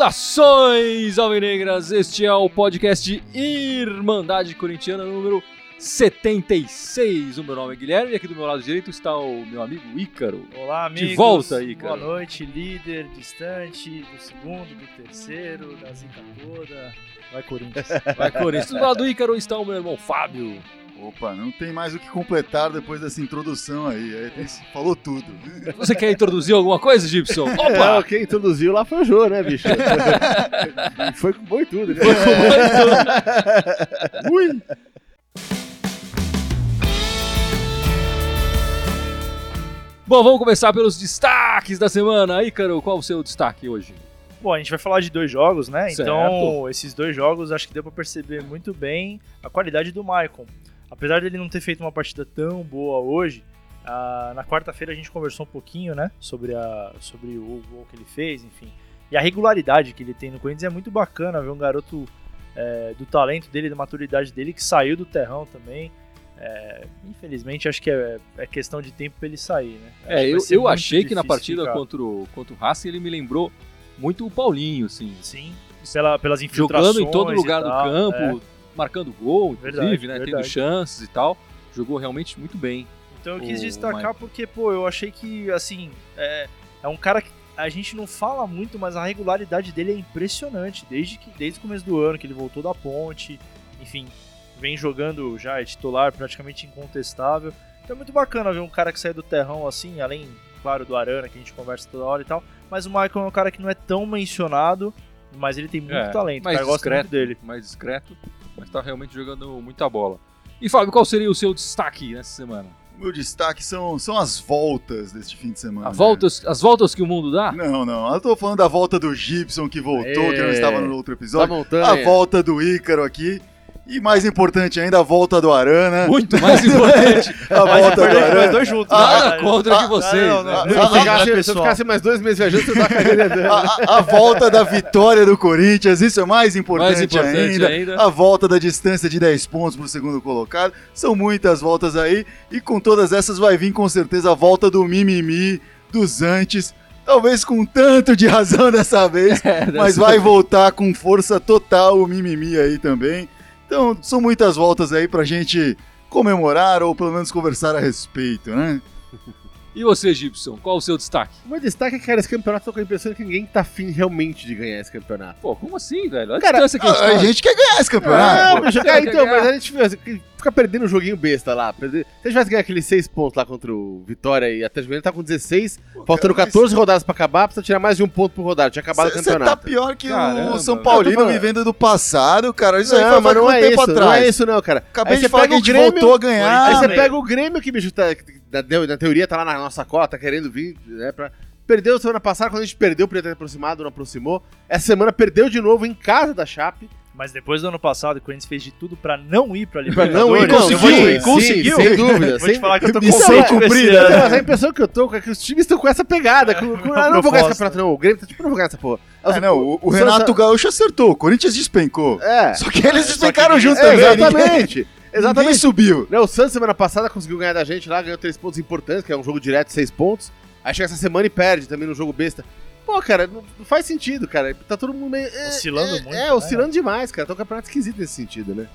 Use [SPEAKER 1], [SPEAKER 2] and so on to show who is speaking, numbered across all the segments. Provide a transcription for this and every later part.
[SPEAKER 1] Saudações alvinegras! Este é o podcast Irmandade Corintiana número 76. O meu nome é Guilherme e aqui do meu lado direito está o meu amigo Ícaro.
[SPEAKER 2] Olá, amigos.
[SPEAKER 1] De volta, Ícaro.
[SPEAKER 2] Boa noite, líder, distante, do segundo, do terceiro, da zica toda. Vai, Corinthians.
[SPEAKER 1] Vai, Corinthians. Do lado do Ícaro está o meu irmão Fábio.
[SPEAKER 3] Opa, não tem mais o que completar depois dessa introdução aí. aí tem- falou tudo.
[SPEAKER 1] Você quer introduzir alguma coisa, Gibson?
[SPEAKER 4] Não,
[SPEAKER 1] Opa!
[SPEAKER 4] quem introduziu lá foi o Jô, né, bicho? Foi com bom e tudo, né?
[SPEAKER 3] Ui!
[SPEAKER 1] Bom, vamos começar pelos destaques da semana. Ícaro, qual o seu destaque hoje?
[SPEAKER 2] Bom, a gente vai falar de dois jogos, né?
[SPEAKER 1] Certo.
[SPEAKER 2] Então, esses dois jogos acho que deu pra perceber muito bem a qualidade do Maicon. Apesar dele não ter feito uma partida tão boa hoje, ah, na quarta-feira a gente conversou um pouquinho, né? Sobre, a, sobre o gol que ele fez, enfim. E a regularidade que ele tem no Corinthians é muito bacana ver um garoto é, do talento dele, da maturidade dele, que saiu do terrão também. É, infelizmente, acho que é, é questão de tempo pra ele sair, né?
[SPEAKER 1] É, eu, eu achei que na partida
[SPEAKER 2] ficar.
[SPEAKER 1] contra o, contra o Racing ele me lembrou muito o Paulinho, assim.
[SPEAKER 2] Sim, pela, pelas infiltrações
[SPEAKER 1] Jogando em todo lugar do
[SPEAKER 2] tal,
[SPEAKER 1] campo,
[SPEAKER 2] é.
[SPEAKER 1] marcando gol, inclusive,
[SPEAKER 2] Verdade,
[SPEAKER 1] né? Tendo
[SPEAKER 2] verdade.
[SPEAKER 1] chances e tal. Jogou realmente muito bem.
[SPEAKER 2] Então eu quis destacar porque, pô, eu achei que, assim, é, é um cara que a gente não fala muito, mas a regularidade dele é impressionante. Desde, que, desde o começo do ano, que ele voltou da ponte, enfim, vem jogando já, é titular praticamente incontestável. Então é muito bacana ver um cara que sai do terrão assim, além, claro, do Arana, que a gente conversa toda hora e tal. Mas o Michael é um cara que não é tão mencionado, mas ele tem muito
[SPEAKER 1] É,
[SPEAKER 2] talento.
[SPEAKER 1] Mais discreto,
[SPEAKER 2] muito dele.
[SPEAKER 1] mais discreto, mas tá realmente jogando muita bola. E Fábio, qual seria o seu destaque nessa semana?
[SPEAKER 3] O meu destaque são, são as voltas deste fim de semana.
[SPEAKER 1] A voltas, as voltas que o mundo dá?
[SPEAKER 3] Não, não. Eu tô falando da volta do Gibson que voltou, que não
[SPEAKER 4] É.
[SPEAKER 3] estava no outro
[SPEAKER 4] Da
[SPEAKER 3] episódio.
[SPEAKER 4] montanha.
[SPEAKER 3] A volta do Ícaro aqui. E mais importante ainda, a volta do Arana.
[SPEAKER 1] Muito mais importante.
[SPEAKER 3] A volta do
[SPEAKER 2] importante,
[SPEAKER 3] Arana.
[SPEAKER 2] dois juntos.
[SPEAKER 1] Nada
[SPEAKER 2] né?
[SPEAKER 1] contra que
[SPEAKER 3] ah,
[SPEAKER 1] vocês.
[SPEAKER 2] não, não,
[SPEAKER 1] né?
[SPEAKER 3] Ah,
[SPEAKER 4] Se eu,
[SPEAKER 3] ah,
[SPEAKER 4] ficasse, se eu
[SPEAKER 2] pessoal.
[SPEAKER 4] ficasse mais dois meses viajando, você tá cagando.
[SPEAKER 3] A, a- a volta da vitória do Corinthians, isso é mais importante,
[SPEAKER 1] Mais importante
[SPEAKER 3] ainda.
[SPEAKER 1] ainda.
[SPEAKER 3] A volta da distância de 10 pontos pro segundo colocado. São muitas voltas aí. E com todas essas vai vir com certeza a volta do mimimi, dos antes. Talvez com tanto de razão dessa vez.
[SPEAKER 1] É,
[SPEAKER 3] mas vai voltar com força total o mimimi aí também. Então, são muitas voltas aí pra gente comemorar ou pelo menos conversar a respeito, né?
[SPEAKER 1] E você, Gibson, qual o seu destaque?
[SPEAKER 4] O meu destaque é que, cara, esse campeonato tô com a impressão que ninguém tá afim realmente de ganhar esse campeonato.
[SPEAKER 1] Pô, como assim, velho? Olha a
[SPEAKER 4] Cara,
[SPEAKER 1] distância que a gente
[SPEAKER 3] A, a
[SPEAKER 1] tá.
[SPEAKER 3] gente quer ganhar esse campeonato.
[SPEAKER 4] Ah,
[SPEAKER 3] pô.
[SPEAKER 4] é, então,
[SPEAKER 1] ganhar.
[SPEAKER 4] mas a gente fica- fica perdendo um joguinho besta lá. Perder- Se a gente tivesse ganhar aqueles 6 pontos lá contra o Vitória e até Goianiense, tá com 16, faltando
[SPEAKER 3] cara, mas-
[SPEAKER 4] 14 rodadas pra acabar, precisa tirar mais de um ponto por rodada. Tinha acabado o
[SPEAKER 3] Você tá
[SPEAKER 4] campeonato.
[SPEAKER 3] pior que
[SPEAKER 1] Caramba,
[SPEAKER 3] o São. Paulino vivendo do passado, cara. Isso aí
[SPEAKER 4] não,
[SPEAKER 3] foi
[SPEAKER 4] mas
[SPEAKER 3] faz
[SPEAKER 4] não é
[SPEAKER 3] tempo
[SPEAKER 4] isso,
[SPEAKER 3] atrás.
[SPEAKER 4] não é isso não, cara.
[SPEAKER 3] Acabei
[SPEAKER 4] Aí
[SPEAKER 3] de
[SPEAKER 4] você
[SPEAKER 3] falar que
[SPEAKER 4] pega
[SPEAKER 3] a
[SPEAKER 4] o
[SPEAKER 3] gente
[SPEAKER 4] Grêmio,
[SPEAKER 3] voltou a ganhar.
[SPEAKER 4] Aí você pega o Grêmio, que bicho tá, na, na teoria tá lá na nossa cota, tá querendo vir, né, pra... Perdeu semana passada, quando a gente perdeu, podia ter aproximado, não aproximou. Essa semana perdeu de novo em casa da Chape.
[SPEAKER 2] Mas depois do ano passado, o Corinthians fez de tudo pra não ir pra
[SPEAKER 4] Pra
[SPEAKER 2] Libertadores.
[SPEAKER 4] não ir,
[SPEAKER 2] te-
[SPEAKER 4] sim,
[SPEAKER 2] conseguiu?
[SPEAKER 4] sim, sem dúvida.
[SPEAKER 2] Vou te
[SPEAKER 4] sem-
[SPEAKER 2] falar que eu tô
[SPEAKER 3] Missão cumprida, né?
[SPEAKER 4] Mas a impressão que eu tô é que os times estão com essa pegada. Com, com, ah, não vou ganhar esse campeonato, não. O Grêmio tá tipo, não vou ganhar essa porra.
[SPEAKER 3] Ah, não, o, o Renato Gaúcho acertou. O Corinthians despencou.
[SPEAKER 4] É.
[SPEAKER 3] Só que eles
[SPEAKER 2] Só
[SPEAKER 3] despencaram
[SPEAKER 2] que-
[SPEAKER 3] junto
[SPEAKER 4] É,
[SPEAKER 3] também.
[SPEAKER 4] exatamente.
[SPEAKER 3] Ninguém
[SPEAKER 4] Exatamente.
[SPEAKER 3] subiu.
[SPEAKER 4] Não, o Santos semana passada conseguiu ganhar da gente lá, ganhou três pontos importantes, que é um jogo direto, seis pontos. Aí chega essa semana e perde também no jogo besta. Pô, cara, não, não faz sentido, cara. Tá todo mundo meio. é,
[SPEAKER 2] Oscilando
[SPEAKER 4] é,
[SPEAKER 2] muito,
[SPEAKER 4] É,
[SPEAKER 2] né?
[SPEAKER 4] oscilando demais, cara. Tá um campeonato esquisito nesse sentido, né?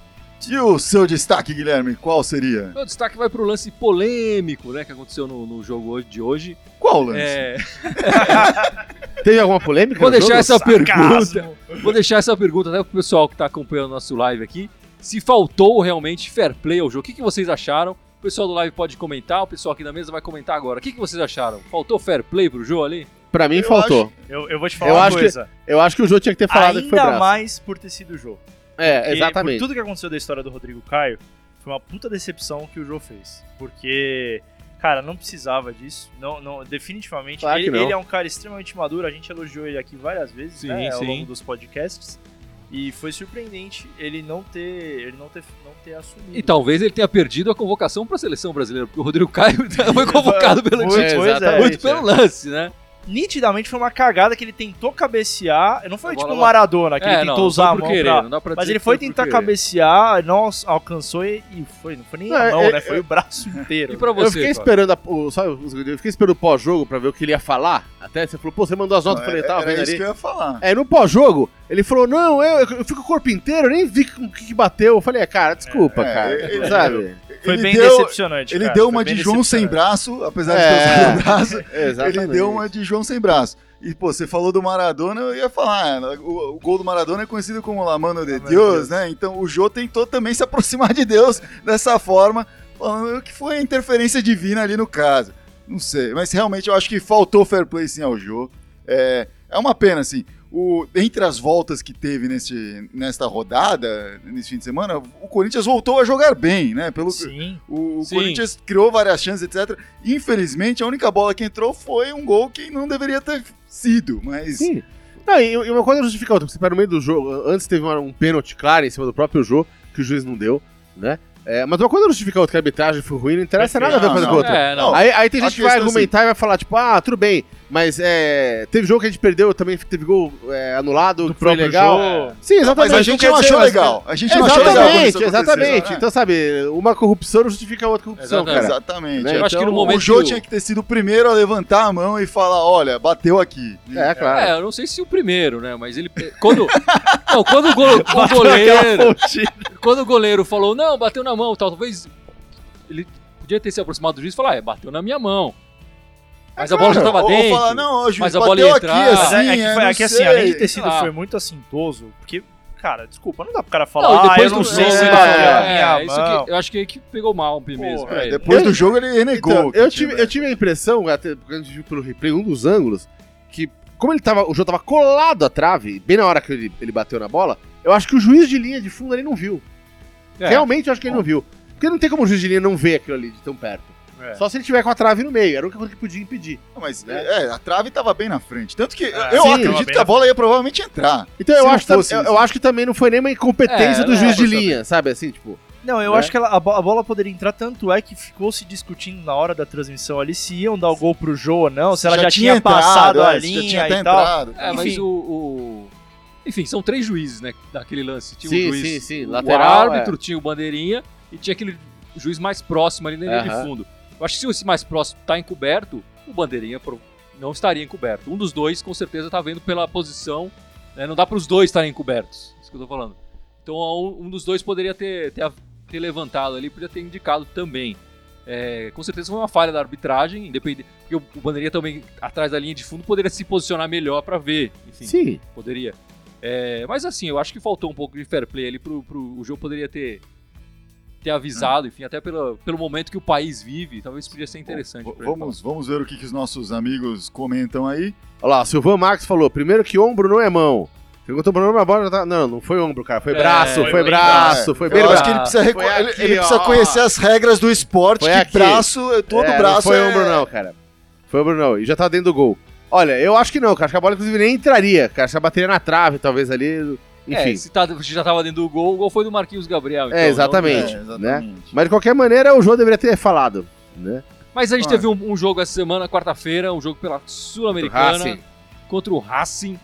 [SPEAKER 3] E o seu destaque, Guilherme, qual seria?
[SPEAKER 1] Meu destaque vai pro lance polêmico, né, que aconteceu no, no jogo hoje- de hoje.
[SPEAKER 3] Qual lance?
[SPEAKER 1] É,
[SPEAKER 4] Teve alguma polêmica?
[SPEAKER 1] vou
[SPEAKER 4] no
[SPEAKER 1] deixar
[SPEAKER 4] jogo?
[SPEAKER 1] essa pergunta,
[SPEAKER 2] Sarcasmo.
[SPEAKER 1] vou deixar essa pergunta até pro pessoal que tá acompanhando o nosso live aqui, se faltou realmente fair play ao jogo. O que, que vocês acharam? O pessoal do live pode comentar, o pessoal aqui da mesa vai comentar agora. O que, que vocês acharam? Faltou fair play pro jogo ali?
[SPEAKER 4] Pra mim
[SPEAKER 3] Eu
[SPEAKER 4] faltou.
[SPEAKER 2] Eu, eu vou te falar
[SPEAKER 4] Eu
[SPEAKER 2] uma
[SPEAKER 4] acho que-
[SPEAKER 2] coisa.
[SPEAKER 4] Eu acho que o Jô tinha que ter falado que foi
[SPEAKER 2] Ainda mais por ter sido o jogo.
[SPEAKER 4] É,
[SPEAKER 2] Porque
[SPEAKER 4] exatamente.
[SPEAKER 2] Por tudo que aconteceu da história do Rodrigo Caio, foi uma puta decepção que o Jô fez. Porque, cara, não precisava disso. Não, não, definitivamente.
[SPEAKER 4] Claro
[SPEAKER 2] ele,
[SPEAKER 4] que não.
[SPEAKER 2] ele é um cara extremamente maduro. A gente elogiou ele aqui várias vezes
[SPEAKER 1] Sim,
[SPEAKER 2] né, ao
[SPEAKER 1] sim.
[SPEAKER 2] longo dos podcasts. E foi surpreendente ele não ter, ele não ter, não ter assumido.
[SPEAKER 1] E talvez ele tenha perdido a convocação pra seleção brasileira, porque o Rodrigo Caio foi convocado pelo
[SPEAKER 2] Muito, é.
[SPEAKER 4] exatamente.
[SPEAKER 1] Muito pelo lance, né?
[SPEAKER 2] Nitidamente foi uma cagada que ele tentou cabecear. Não foi tipo o Maradona, que
[SPEAKER 1] É,
[SPEAKER 2] ele tentou
[SPEAKER 1] não
[SPEAKER 2] usar a mão
[SPEAKER 1] querer,
[SPEAKER 2] pra...
[SPEAKER 1] não dá pra
[SPEAKER 2] Mas ele foi tentar
[SPEAKER 1] querer.
[SPEAKER 2] cabecear, não alcançou e, e foi. Não foi nem
[SPEAKER 4] Não,
[SPEAKER 2] a mão,
[SPEAKER 4] é-
[SPEAKER 2] né?
[SPEAKER 4] é-
[SPEAKER 2] Foi o braço inteiro.
[SPEAKER 1] E pra
[SPEAKER 4] Eu
[SPEAKER 1] você,
[SPEAKER 4] fiquei
[SPEAKER 1] Fábio?
[SPEAKER 4] esperando a, o, sabe, eu fiquei esperando o pós-jogo pra ver o que ele ia falar. Até você falou, pô, você mandou as notas, eu falei, tá,
[SPEAKER 3] era
[SPEAKER 4] vendo
[SPEAKER 3] isso que eu ia falar.
[SPEAKER 4] É, no pós-jogo, ele falou, não, eu, eu fico o corpo inteiro, eu nem vi com o que, que bateu. Eu falei, é, cara, desculpa,
[SPEAKER 3] É,
[SPEAKER 4] cara.
[SPEAKER 3] ele-
[SPEAKER 4] sabe?
[SPEAKER 2] Foi
[SPEAKER 3] ele
[SPEAKER 2] bem
[SPEAKER 3] deu,
[SPEAKER 2] decepcionante.
[SPEAKER 3] Ele
[SPEAKER 2] cara,
[SPEAKER 3] deu uma de João sem braço, apesar de
[SPEAKER 4] É.
[SPEAKER 3] ter o braço.
[SPEAKER 4] Exatamente.
[SPEAKER 3] Ele deu uma de João sem braço. E, pô, você falou do Maradona, eu ia falar, o, o gol do Maradona é conhecido como La Mano de
[SPEAKER 2] La Mano de
[SPEAKER 3] Deus,
[SPEAKER 2] Deus.
[SPEAKER 3] né? Então o Jô tentou também se aproximar de Deus dessa forma, falando que foi a interferência divina ali no caso. Não sei, mas realmente eu acho que faltou fair play sim ao Jô. É, é uma pena, assim. O, entre as voltas que teve neste, nesta rodada, nesse fim de semana, o Corinthians voltou a jogar bem, né? Pelo,
[SPEAKER 2] Sim.
[SPEAKER 3] o, o
[SPEAKER 1] Sim.
[SPEAKER 3] Corinthians criou várias chances, etc. Infelizmente, a única bola que entrou foi um gol que não deveria ter sido, mas.
[SPEAKER 4] Sim. Não, e, e uma coisa justifica a outra, porque você pega no meio do jogo, antes teve uma- um pênalti claro em cima do próprio jogo, que o juiz não deu, né? É, mas uma coisa justifica a outra, que a arbitragem foi ruim, não interessa nada a ver uma coisa
[SPEAKER 3] Não,
[SPEAKER 4] com outra.
[SPEAKER 1] É, não.
[SPEAKER 4] Aí, aí tem gente que vai argumentar e vai falar, tipo, ah, tudo bem, mas é, teve jogo que a gente perdeu, também teve gol é, anulado,
[SPEAKER 2] Do
[SPEAKER 4] que foi legal.
[SPEAKER 2] jogo.
[SPEAKER 4] Sim, exatamente.
[SPEAKER 3] Mas a gente não achou
[SPEAKER 4] mas-
[SPEAKER 3] legal. A gente não achou legal.
[SPEAKER 4] Exatamente, exatamente.
[SPEAKER 3] né?
[SPEAKER 4] Então, sabe, uma corrupção não justifica a outra corrupção,
[SPEAKER 1] Exatamente.
[SPEAKER 4] cara.
[SPEAKER 3] Exatamente.
[SPEAKER 4] Né?
[SPEAKER 1] Eu acho que no
[SPEAKER 4] Então,
[SPEAKER 1] momento
[SPEAKER 3] o Jô tinha que ter sido o primeiro a levantar a mão e falar: olha, bateu aqui.
[SPEAKER 4] É, claro.
[SPEAKER 1] É, eu não sei se o primeiro, né? Mas ele. Quando. Não, quando o, go- o goleiro. Quando o goleiro falou, não, bateu na mão tal, talvez. Ele podia ter se aproximado do juiz e falar, ah, é, bateu na minha mão. Mas a bola já tava
[SPEAKER 3] ou,
[SPEAKER 1] dentro.
[SPEAKER 3] Ou falar: não,
[SPEAKER 1] mas a bola ia
[SPEAKER 3] aqui
[SPEAKER 1] entrar.
[SPEAKER 2] Mas
[SPEAKER 3] assim.
[SPEAKER 2] é, é que,
[SPEAKER 3] é,
[SPEAKER 2] foi,
[SPEAKER 3] não
[SPEAKER 2] é que assim, além de ter sido,
[SPEAKER 1] Ah.
[SPEAKER 2] foi muito assintoso, porque, cara, desculpa, não dá pro cara
[SPEAKER 1] Não,
[SPEAKER 2] falar,
[SPEAKER 1] e
[SPEAKER 2] ah,
[SPEAKER 1] depois
[SPEAKER 2] eu não
[SPEAKER 1] do
[SPEAKER 2] sei
[SPEAKER 1] jogo,
[SPEAKER 2] se
[SPEAKER 4] é,
[SPEAKER 2] bateu na
[SPEAKER 1] é, que, eu acho que que pegou mal mesmo.
[SPEAKER 3] É,
[SPEAKER 1] ele.
[SPEAKER 3] depois do jogo ele renegou.
[SPEAKER 4] Então, eu, tive, eu tive a impressão, até porque a gente viu pelo replay, um dos ângulos, que como ele tava, o jogo tava colado à trave, bem na hora que ele, ele bateu na bola, eu acho que o juiz de linha de fundo ele não viu.
[SPEAKER 1] É.
[SPEAKER 4] Realmente eu acho que ele não viu. Porque não tem como o juiz de linha não ver aquilo ali de tão perto.
[SPEAKER 2] É.
[SPEAKER 4] Só se ele tiver com a trave no meio, era a única coisa que podia impedir.
[SPEAKER 3] Mas
[SPEAKER 4] né?
[SPEAKER 3] é, a trave tava bem na frente. Tanto que
[SPEAKER 2] É,
[SPEAKER 3] eu
[SPEAKER 2] sim,
[SPEAKER 3] acredito que a bola ia provavelmente entrar.
[SPEAKER 4] Então eu acho,
[SPEAKER 3] fosse
[SPEAKER 4] eu, eu acho que também não foi nem uma incompetência
[SPEAKER 1] É,
[SPEAKER 4] do juiz de linha, sabe? Assim, tipo.
[SPEAKER 2] Não, eu
[SPEAKER 4] né?
[SPEAKER 2] acho que ela- a, bo- a bola poderia entrar, tanto é que ficou se discutindo na hora da transmissão ali se iam dar o gol pro Jô ou não, se ela já, tinha,
[SPEAKER 3] entrado,
[SPEAKER 2] passado
[SPEAKER 3] é,
[SPEAKER 2] a
[SPEAKER 3] se
[SPEAKER 2] linha
[SPEAKER 3] já tinha até
[SPEAKER 2] e tal.
[SPEAKER 3] entrado.
[SPEAKER 1] É, mas
[SPEAKER 2] Enfim.
[SPEAKER 1] o, o- Enfim, são três juízes, né? Daquele lance. Tinha
[SPEAKER 4] Sim,
[SPEAKER 1] o juiz,
[SPEAKER 4] sim, sim,
[SPEAKER 1] o
[SPEAKER 4] lateral,
[SPEAKER 1] árbitro, tinha o bandeirinha e tinha aquele juiz mais próximo ali na linha de
[SPEAKER 4] Aham.
[SPEAKER 1] fundo. Eu acho que se esse mais próximo tá encoberto, o bandeirinha não estaria encoberto. Um dos dois, com certeza, tá vendo pela posição. né? Não dá para os dois estarem encobertos. Isso que eu tô falando. Então, um dos dois poderia ter, ter, ter levantado ali, podia ter indicado também. É, com certeza foi uma falha da arbitragem, independente. Porque o, o bandeirinha também, atrás da linha de fundo, poderia se posicionar melhor para ver. Enfim,
[SPEAKER 4] Sim.
[SPEAKER 1] poderia. É, mas assim, eu acho que faltou um pouco de fair play ali pro, pro o jogo poderia ter ter avisado, enfim, até pelo, pelo momento que o país vive, talvez podia ser interessante. Ele
[SPEAKER 3] Vamos, vamos ver o que, que os nossos amigos comentam aí.
[SPEAKER 4] Olha lá, o Silvan Marques falou: primeiro que ombro não é mão. Perguntou pro a bola já tá. Não, não foi ombro, cara. Foi
[SPEAKER 1] É,
[SPEAKER 4] braço,
[SPEAKER 1] foi
[SPEAKER 4] foi braço, foi
[SPEAKER 3] eu
[SPEAKER 4] bem
[SPEAKER 3] acho
[SPEAKER 4] braço.
[SPEAKER 3] que ele precisa,
[SPEAKER 4] aqui,
[SPEAKER 3] ele precisa conhecer as regras do esporte,
[SPEAKER 4] Foi
[SPEAKER 3] que
[SPEAKER 4] aqui.
[SPEAKER 3] braço, todo
[SPEAKER 4] É,
[SPEAKER 3] braço
[SPEAKER 4] Não foi
[SPEAKER 3] é...
[SPEAKER 4] ombro, não, cara. Foi ombro, não. E já tá dentro do gol. Olha, eu acho que não, cara. Acho que a bola, inclusive, nem entraria. Cara, se a bateria na trave, talvez ali. Enfim.
[SPEAKER 1] É, se, tá, se já tava dentro do gol, o gol foi do Marquinhos Gabriel. então,
[SPEAKER 4] É, exatamente.
[SPEAKER 3] É,
[SPEAKER 1] não-
[SPEAKER 3] exatamente.
[SPEAKER 4] Mas de qualquer maneira, o João deveria ter falado. Né?
[SPEAKER 1] Mas a gente
[SPEAKER 3] Ah.
[SPEAKER 1] teve um, um jogo essa semana, quarta-feira, um jogo pela Sul-Americana contra o Racing.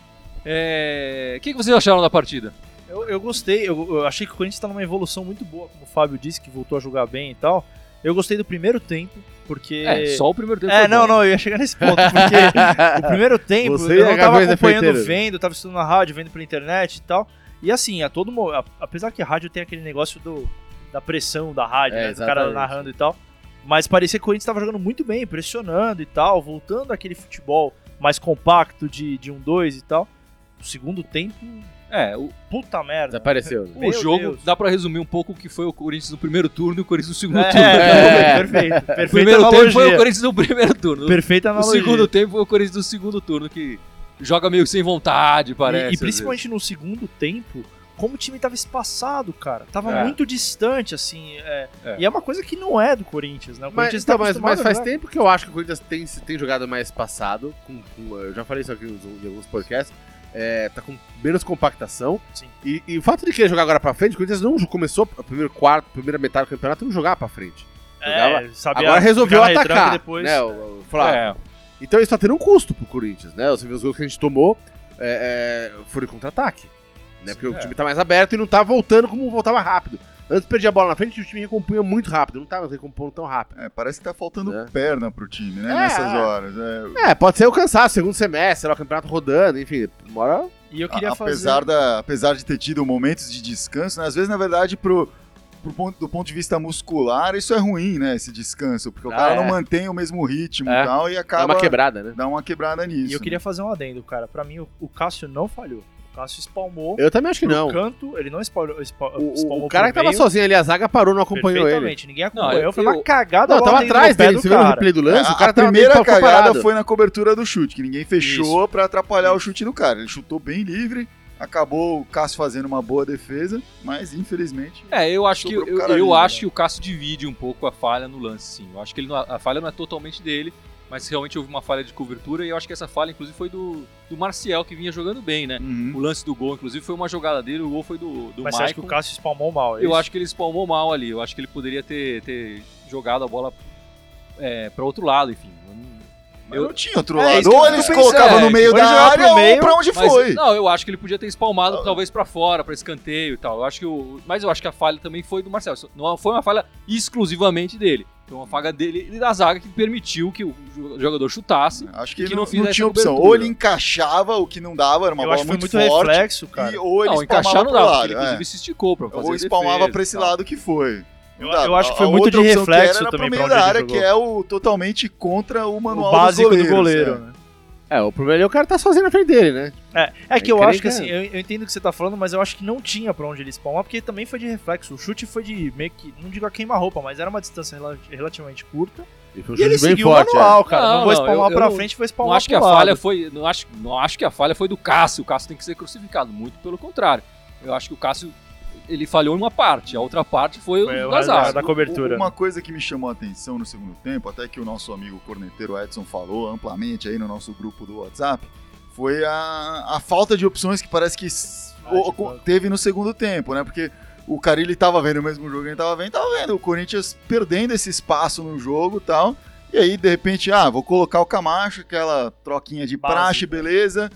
[SPEAKER 1] É, O que, que vocês acharam da partida?
[SPEAKER 2] Eu, eu gostei, eu, eu achei que o Corinthians tá numa evolução muito boa, como o Fábio disse, que voltou a jogar bem e tal. Eu gostei do primeiro tempo, porque.
[SPEAKER 1] É, só o primeiro tempo.
[SPEAKER 2] É,
[SPEAKER 1] foi
[SPEAKER 2] não,
[SPEAKER 1] bom.
[SPEAKER 2] não, eu ia chegar nesse ponto, porque o primeiro tempo
[SPEAKER 4] Você
[SPEAKER 2] eu não tava acompanhando vendo, tava estudando na rádio, vendo pela internet e tal. E assim, a todo apesar que a rádio tem aquele negócio do, da pressão da rádio,
[SPEAKER 4] É,
[SPEAKER 2] né, do cara narrando e tal. Mas parecia que o Corinthians tava jogando muito bem, pressionando e tal, voltando àquele futebol mais compacto de, de um 2 e tal. O segundo tempo,
[SPEAKER 1] É, o,
[SPEAKER 2] puta merda.
[SPEAKER 4] Desapareceu. né?
[SPEAKER 1] o
[SPEAKER 2] Meu
[SPEAKER 1] jogo
[SPEAKER 2] Deus.
[SPEAKER 1] dá pra resumir um pouco o que foi o Corinthians no primeiro turno e o Corinthians no segundo
[SPEAKER 2] É,
[SPEAKER 1] turno.
[SPEAKER 2] é, perfeito. Perfeita
[SPEAKER 1] o primeiro tempo
[SPEAKER 2] analogia.
[SPEAKER 1] foi o Corinthians no primeiro turno.
[SPEAKER 2] Perfeita
[SPEAKER 1] O
[SPEAKER 2] analogia.
[SPEAKER 1] segundo tempo foi o Corinthians no segundo turno, que joga meio sem vontade, parece.
[SPEAKER 2] E, e principalmente no segundo tempo, como o time tava espaçado, cara. Tava
[SPEAKER 1] É.
[SPEAKER 2] muito distante, assim. é.
[SPEAKER 1] É.
[SPEAKER 2] E é uma coisa que não é do Corinthians, né? O
[SPEAKER 4] Mas,
[SPEAKER 2] Corinthians
[SPEAKER 4] então,
[SPEAKER 2] tá
[SPEAKER 4] mas,
[SPEAKER 2] acostumado
[SPEAKER 4] mas
[SPEAKER 2] a
[SPEAKER 4] faz
[SPEAKER 2] jogar.
[SPEAKER 4] tempo que eu acho que o Corinthians tem, tem jogado mais passado. Com, com- eu já falei isso aqui nos- em alguns podcasts. É, tá com menos compactação.
[SPEAKER 2] Sim.
[SPEAKER 4] E, e o fato de querer jogar agora pra frente, o Corinthians não começou o primeiro quarto, primeira metade do campeonato, não jogava pra frente.
[SPEAKER 2] É, sabia
[SPEAKER 4] agora resolveu atacar.
[SPEAKER 2] e depois.
[SPEAKER 4] Né, o, o Flávio.
[SPEAKER 1] É,
[SPEAKER 4] Então isso tá tendo um custo pro Corinthians, né? Você vê os gols que a gente tomou, é, é, foram em contra-ataque. Né? Porque o
[SPEAKER 2] é.
[SPEAKER 4] time tá mais aberto e não tá voltando como voltava rápido. Antes perdia a bola na frente e o time recompunha muito rápido, não tava recompondo tão rápido.
[SPEAKER 3] É, parece que tá faltando
[SPEAKER 4] É.
[SPEAKER 3] perna pro time, né?
[SPEAKER 4] É.
[SPEAKER 3] Nessas horas. É,
[SPEAKER 4] É, pode ser o cansaço, segundo semestre, lá, o campeonato rodando, enfim, hora
[SPEAKER 2] E eu
[SPEAKER 3] a-
[SPEAKER 2] queria
[SPEAKER 3] apesar,
[SPEAKER 2] fazer...
[SPEAKER 3] da, apesar de ter tido momentos de descanso, né? às vezes, na verdade, pro, pro ponto, do ponto de vista muscular, isso é ruim, né? Esse descanso, porque o
[SPEAKER 4] Ah,
[SPEAKER 3] cara
[SPEAKER 4] é.
[SPEAKER 3] não mantém o mesmo ritmo
[SPEAKER 4] É.
[SPEAKER 3] e tal e
[SPEAKER 4] dá
[SPEAKER 3] acaba
[SPEAKER 4] uma quebrada, né?
[SPEAKER 3] dá uma quebrada nisso.
[SPEAKER 2] E eu queria
[SPEAKER 3] né?
[SPEAKER 2] fazer um adendo, cara. Pra mim, o, o Cássio não falhou. O Cássio espalmou
[SPEAKER 4] Eu também acho que não.
[SPEAKER 2] canto, ele não espal,
[SPEAKER 4] O,
[SPEAKER 2] espalmou
[SPEAKER 4] o cara que tava
[SPEAKER 2] meio,
[SPEAKER 4] sozinho ali, a zaga parou, não acompanhou ele.
[SPEAKER 2] Ninguém acompanhou,
[SPEAKER 1] eu-
[SPEAKER 2] foi uma
[SPEAKER 1] eu-
[SPEAKER 2] cagada.
[SPEAKER 4] Não,
[SPEAKER 2] a
[SPEAKER 4] tava atrás dele, você viu no
[SPEAKER 2] cara.
[SPEAKER 4] replay do lance?
[SPEAKER 3] É,
[SPEAKER 4] o cara
[SPEAKER 3] a
[SPEAKER 4] tava
[SPEAKER 3] primeira
[SPEAKER 4] meio
[SPEAKER 3] cagada
[SPEAKER 4] parado.
[SPEAKER 3] foi na cobertura do chute, que ninguém fechou pra atrapalhar o chute do cara. Ele chutou bem livre, acabou o Cássio fazendo uma boa defesa, mas infelizmente.
[SPEAKER 1] É, eu acho que eu, eu
[SPEAKER 3] livre,
[SPEAKER 1] acho
[SPEAKER 3] né?
[SPEAKER 1] que o Cássio divide um pouco a falha no lance, sim. Eu acho que ele não- a falha não é totalmente dele, mas realmente houve uma falha de cobertura e eu acho que essa falha, inclusive, foi do, do Marcial, que vinha jogando bem, né?
[SPEAKER 3] Uhum.
[SPEAKER 1] O lance do gol, inclusive, foi uma jogada dele, o gol foi do, do
[SPEAKER 2] Mas você acha que o. Cássio espalmou mal? é
[SPEAKER 1] Eu acho que ele espalmou mal ali. Eu acho que ele poderia ter, ter jogado a bola é, para outro lado, enfim. Eu não-
[SPEAKER 3] tinha outro
[SPEAKER 2] É,
[SPEAKER 3] lado. Ou eles colocavam
[SPEAKER 1] pensando,
[SPEAKER 3] no
[SPEAKER 1] é,
[SPEAKER 3] meio da área
[SPEAKER 2] meio,
[SPEAKER 3] ou pra onde
[SPEAKER 1] Mas,
[SPEAKER 3] foi.
[SPEAKER 1] Não, eu acho que ele podia ter espalmado talvez pra fora, pra escanteio e tal. Eu acho que o, mas eu acho que a falha também foi do Marcelo. Não foi uma falha exclusivamente dele. Foi uma falha dele e da zaga que permitiu que o jogador chutasse.
[SPEAKER 3] Acho que,
[SPEAKER 1] que
[SPEAKER 3] não,
[SPEAKER 1] não
[SPEAKER 3] não tinha
[SPEAKER 1] a
[SPEAKER 3] opção.
[SPEAKER 1] cobertura.
[SPEAKER 3] Ou ele encaixava o que não dava, era uma
[SPEAKER 2] eu
[SPEAKER 3] bola
[SPEAKER 2] acho que foi
[SPEAKER 3] muito,
[SPEAKER 2] muito
[SPEAKER 3] forte.
[SPEAKER 2] reflexo, cara.
[SPEAKER 3] E, ou ele
[SPEAKER 1] não, encaixar não dava,
[SPEAKER 3] lado.
[SPEAKER 1] porque ele inclusive
[SPEAKER 3] é.
[SPEAKER 1] se esticou pra fazer
[SPEAKER 3] Ou espalmava pra esse
[SPEAKER 1] tal.
[SPEAKER 3] lado que foi.
[SPEAKER 2] Eu- eu acho que foi
[SPEAKER 3] A
[SPEAKER 2] muito
[SPEAKER 3] outra
[SPEAKER 2] de
[SPEAKER 3] opção que
[SPEAKER 2] reflexo
[SPEAKER 3] era pro
[SPEAKER 2] também
[SPEAKER 3] meio
[SPEAKER 2] pra onde
[SPEAKER 3] da
[SPEAKER 2] ele
[SPEAKER 3] área,
[SPEAKER 2] jogou.
[SPEAKER 3] que é o totalmente contra o
[SPEAKER 2] O
[SPEAKER 3] manual
[SPEAKER 2] básico
[SPEAKER 3] dos
[SPEAKER 2] do
[SPEAKER 3] goleiros,
[SPEAKER 2] goleiro,
[SPEAKER 3] é.
[SPEAKER 2] né?
[SPEAKER 4] É, o problema é o cara tá sozinho na frente dele, né?
[SPEAKER 2] É, é que eu acho que assim, eu, eu entendo o que você tá falando, mas eu acho que não tinha pra onde ele espalmar, porque também foi de reflexo. O chute foi de meio que, não digo a queima-roupa, mas era uma distância rela- relativamente curta.
[SPEAKER 4] E foi um
[SPEAKER 2] E ele
[SPEAKER 4] chute bem
[SPEAKER 2] seguiu
[SPEAKER 4] forte.
[SPEAKER 2] o manual, cara.
[SPEAKER 1] Não,
[SPEAKER 2] Não, vou
[SPEAKER 1] não,
[SPEAKER 2] espalmar
[SPEAKER 1] eu- eu
[SPEAKER 2] pra
[SPEAKER 1] não-
[SPEAKER 2] frente, vou
[SPEAKER 1] Não
[SPEAKER 2] espalmar
[SPEAKER 1] acho que a
[SPEAKER 2] lado.
[SPEAKER 1] falha foi, não acho, não acho que a falha foi do Cássio. O Cássio tem que ser crucificado, muito pelo contrário. Eu acho que o Cássio ele falhou em uma parte, a outra parte foi,
[SPEAKER 2] Foi
[SPEAKER 1] o
[SPEAKER 2] o
[SPEAKER 1] da
[SPEAKER 2] cobertura.
[SPEAKER 3] Uma coisa que me chamou a atenção no segundo tempo, até que o nosso amigo corneteiro Edson falou amplamente aí no nosso grupo do WhatsApp, foi a, a falta de opções que parece que
[SPEAKER 2] Ah,
[SPEAKER 3] o-
[SPEAKER 2] tipo,
[SPEAKER 3] teve no segundo tempo, né? Porque o Carilli tava vendo o mesmo jogo que ele tava vendo, tava vendo o Corinthians perdendo esse espaço no jogo e tal. E aí, de repente, ah, vou colocar o Camacho, aquela troquinha de
[SPEAKER 2] Básica.
[SPEAKER 3] praxe, beleza.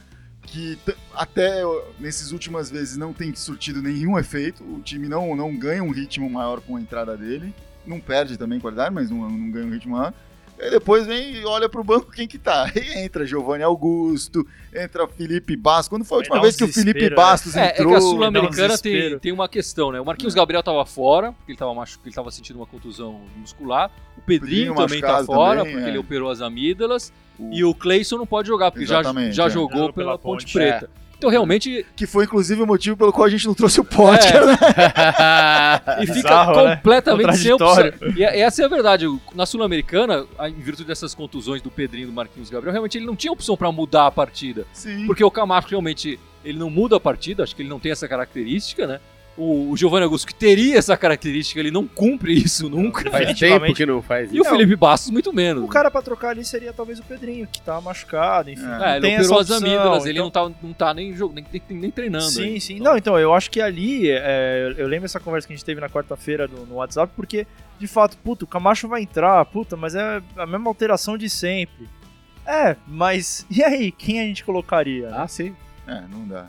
[SPEAKER 3] Que até nesses últimas vezes não tem surtido nenhum efeito. O time não, não ganha um ritmo maior com a entrada dele. Não perde também qualidade, mas não, não ganha um ritmo maior. Aí depois vem e olha pro banco quem que tá. Aí entra Giovanni Augusto, entra Felipe Bastos. Quando foi a última
[SPEAKER 2] um
[SPEAKER 3] vez que o Felipe
[SPEAKER 2] desespero,
[SPEAKER 3] Bastos
[SPEAKER 1] É, é
[SPEAKER 3] entrou?
[SPEAKER 1] que a
[SPEAKER 2] um
[SPEAKER 1] Sul-Americana tem, tem uma questão, né? O Marquinhos Gabriel tava fora, porque ele tava, machu... ele tava sentindo uma contusão muscular. O Pedrinho,
[SPEAKER 3] Pedrinho
[SPEAKER 1] também tá fora,
[SPEAKER 3] também,
[SPEAKER 1] porque
[SPEAKER 3] é.
[SPEAKER 1] ele operou as amígdalas.
[SPEAKER 3] O-
[SPEAKER 1] E o Cleison não pode jogar, porque já,
[SPEAKER 3] Exatamente,
[SPEAKER 1] já
[SPEAKER 3] é.
[SPEAKER 1] jogou pela,
[SPEAKER 2] pela
[SPEAKER 1] Ponte,
[SPEAKER 2] Ponte,
[SPEAKER 1] Preta. Então, realmente,
[SPEAKER 3] Que foi inclusive o motivo pelo qual a gente não trouxe o Potker,
[SPEAKER 1] É.
[SPEAKER 3] né?
[SPEAKER 1] e fica
[SPEAKER 2] Bizarro, né?
[SPEAKER 1] completamente sem opção. E é- essa é a verdade. Na Sul-Americana, em virtude dessas contusões do Pedrinho e do Marquinhos Gabriel, realmente ele não tinha opção pra mudar a partida.
[SPEAKER 3] Sim.
[SPEAKER 1] Porque o Camacho realmente ele não muda a partida, acho que ele não tem essa característica, né? O, o Giovanni Augusto, que teria essa característica, ele não cumpre isso nunca.
[SPEAKER 4] Faz tempo que não faz
[SPEAKER 1] E o
[SPEAKER 4] isso.
[SPEAKER 1] Felipe Bastos, muito menos.
[SPEAKER 2] O cara pra trocar ali seria talvez o Pedrinho, que tá machucado, enfim.
[SPEAKER 3] É.
[SPEAKER 1] É, ele
[SPEAKER 2] tem
[SPEAKER 1] operou as amígdalas, ele
[SPEAKER 2] então-
[SPEAKER 1] não tá, não tá nem, jog- nem, nem, nem treinando.
[SPEAKER 2] Sim,
[SPEAKER 1] ainda.
[SPEAKER 2] sim.
[SPEAKER 1] Então,
[SPEAKER 2] Não, então, eu acho que ali, é, eu lembro essa conversa que a gente teve na quarta-feira no, no WhatsApp, porque, de fato, puta, o Camacho vai entrar, puta, mas é a mesma alteração de sempre. É, mas e aí, quem a gente colocaria? né?
[SPEAKER 4] Ah, sim.
[SPEAKER 3] É, não dá.